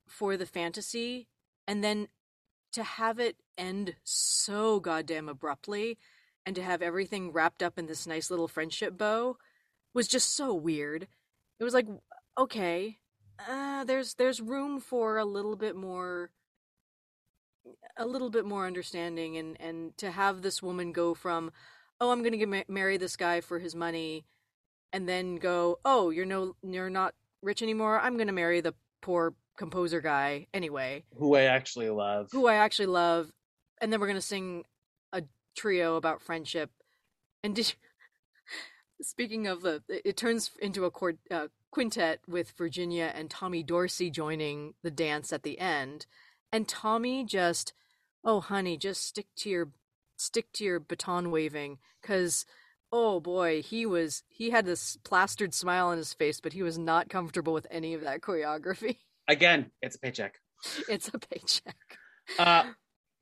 for the fantasy and then to have it end so goddamn abruptly and to have everything wrapped up in this nice little friendship bow was just so weird it was like okay uh, there's there's room for a little bit more a little bit more understanding and and to have this woman go from oh i'm gonna ma- marry this guy for his money and then go oh you're no you're not rich anymore i'm gonna marry the poor composer guy anyway Who I actually love. who i actually love and then we're gonna sing a trio about friendship. And did you, speaking of the, it turns into a quart, uh, quintet with Virginia and Tommy Dorsey joining the dance at the end, and Tommy just, oh honey, just stick to your stick to your baton waving, because oh boy, he was he had this plastered smile on his face, but he was not comfortable with any of that choreography. Again, it's a paycheck. it's a paycheck. Uh,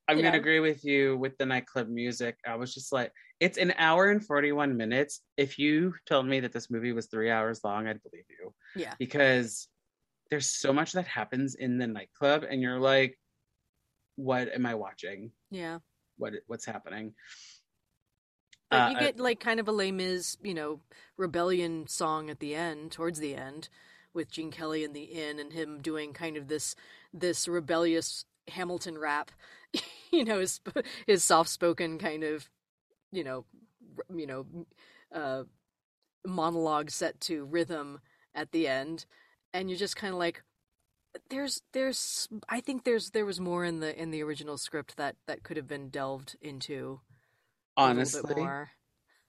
I'm Yeah. gonna agree with you with the nightclub music. I was just like, it's an hour and 41 minutes. If you told me that this movie was three hours long, I'd believe you Yeah. because there's so much that happens in the nightclub, and you're like, what am I watching? Yeah. What what's happening? But Uh, you get like kind of a Les Mis, you know, rebellion song at the end, towards the end, with Gene Kelly in the inn and him doing kind of this this rebellious Hamilton rap, you know, his his soft spoken kind of, you know, you know, uh, monologue set to rhythm at the end, and you're just kind of like. There's, there's, I think there's, there was more in the in the original script that that could have been delved into honestly, more.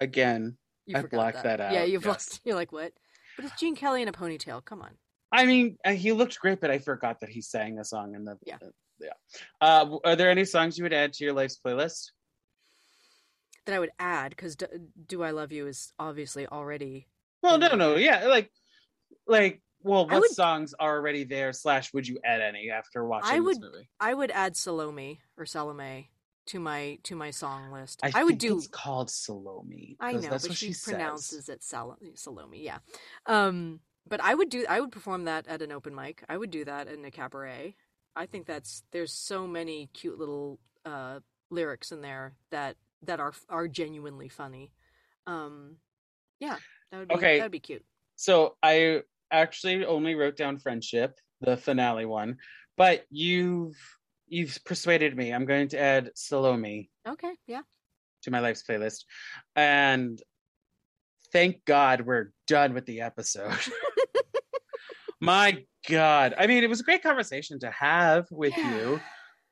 again, You I blacked that Yeah, out, Yeah, you yes. blocked. You're like, what? But it's Gene Kelly in a ponytail. Come on. I mean, uh, he looked great, but I forgot that he sang a song in the Yeah. uh, yeah. Uh, are there any songs you would add to your life's playlist? That I would add because D- "Do I Love You" is obviously already. Well, no, no, yeah, like, like, well, what would- songs are already there? Slash, would you add any after watching I this movie? I would add Salome or Salome to my to my song list. I, I, would do. it's called Salome. I know, that's but what she, she pronounces it Sal- Salome. Yeah. Um, but I would do. I would perform that at an open mic. I would do that in a cabaret. I think that's there's so many cute little uh, lyrics in there that that are are genuinely funny. Um, yeah, that would be Okay. That would be cute. So I actually only wrote down friendship, the finale one, but you've you've persuaded me. I'm going to add Salome Okay. Yeah. to my life's playlist, and thank God we're done with the episode. my God, I mean, it was a great conversation to have with Yeah. you,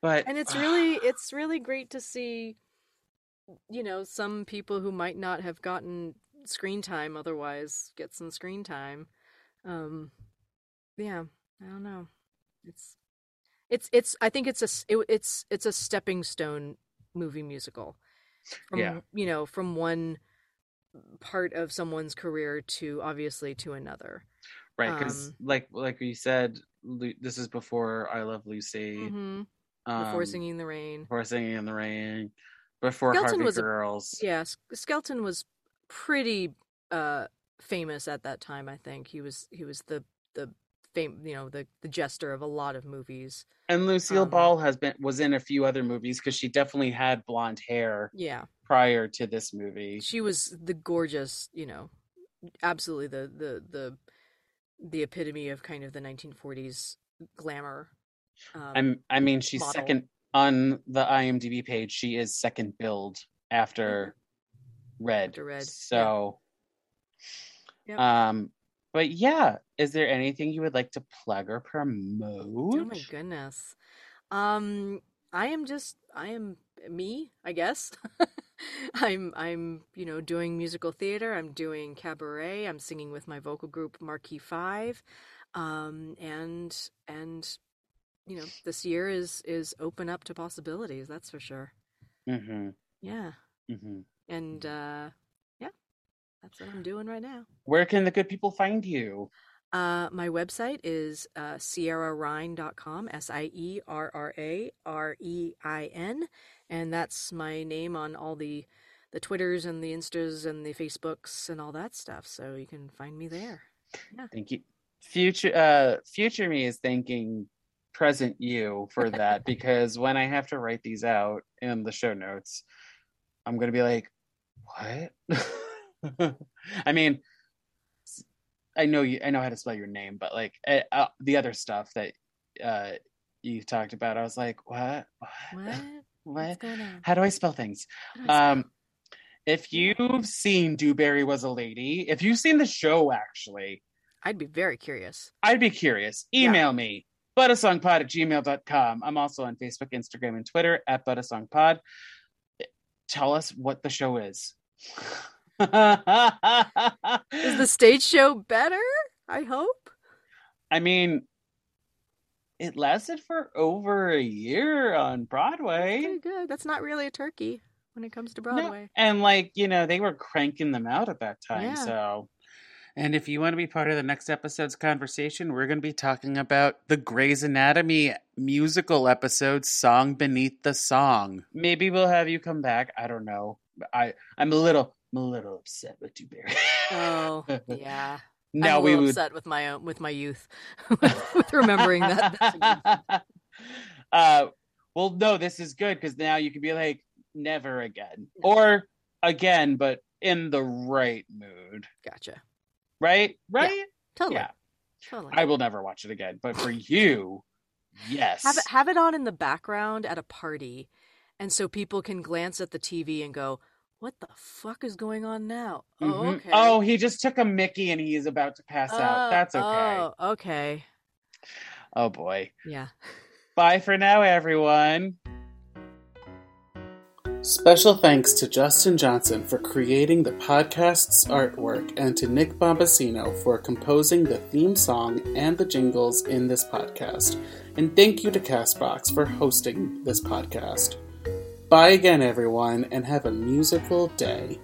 but and it's really it's really great to see you know some people who might not have gotten screen time otherwise get some screen time um yeah i don't know. It's it's it's i think it's a it, it's it's a stepping stone movie musical. From Yeah. you know from one part of someone's career to obviously to another. Right because um, like like we said, this is before I Love Lucy, hmm um, before singing in the rain. before singing in the rain, before Skelton Harvey was a- Girls. Yeah, S- Skelton was pretty uh famous at that time, I think. He was he was the the fame, you know, the the jester of a lot of movies. And Lucille Um, Ball has been was in a few other movies because she definitely had blonde hair Yeah. prior to this movie. She was the gorgeous, you know, absolutely the the the the epitome of kind of the 1940s glamour. Um, I'm I mean she's model. second on the IMDb page. She is second billed after Red. After Red. So Yep. um but yeah, is there anything you would like to plug or promote? Oh my goodness. Um I am just I am me, I guess. I'm I'm, you know, doing musical theater, I'm doing cabaret, I'm singing with my vocal group Marquee 5. Um and and you know, this year is is open up to possibilities, that's for sure. Mm-hmm. Yeah. Mm-hmm. And uh. That's what I'm doing right now. Where can the good people find you? Uh, my website is uh, sierrarein.com, S I E R R A R E I N. And that's my name on all the, the Twitters and the Instas and the Facebooks and all that stuff. So you can find me there. Thank you. Future uh future me is thanking present you for that because when I have to write these out in the show notes, I'm gonna be like, what? I mean, I know you. I know how to spell your name, but like uh, uh, the other stuff that uh you talked about, I was like, what? What? What? What? What's going on? How do I spell things? Um, if you've seen Du Barry Was a Lady, if you've seen the show, actually, I'd be very curious. I'd be curious. Yeah. Email me, buttasongpod at gmail.com. I'm also on Facebook, Instagram, and Twitter at buttasongpod. tell us what the show is. Is the stage show better? I hope. I mean, it lasted for over a year on Broadway. Pretty good. That's not really a turkey when it comes to No, Broadway. And like, you know, they were cranking them out at that time. Yeah. So and if you want to be part of the next episode's conversation, we're going to be talking about the Grey's Anatomy musical episode Song Beneath the Song. Maybe we'll have you come back. I don't know. I I'm a little I'm a little upset with you, Barry. Oh, yeah. now I'm a we would upset with my own with my youth with remembering that. Uh, well, no, this is good because now you can be like, never again, or again, but in the right mood, Gotcha. right? Right? Totally. Yeah. Totally. I will never watch it again, but for you, yes. have it have it on in the background at a party, and so people can glance at the TV and go, "What the fuck is going on now?" Oh, Mhm. okay. Oh, he just took a Mickey and he's about to pass out. Oh, That's okay. Oh, okay. oh boy. Yeah. Bye for now, everyone. Special thanks to Justin Johnson for creating the podcast's artwork and to Nick Bombasino for composing the theme song and the jingles in this podcast. And thank you to Castbox for hosting this podcast. Bye again, everyone, and have a musical day.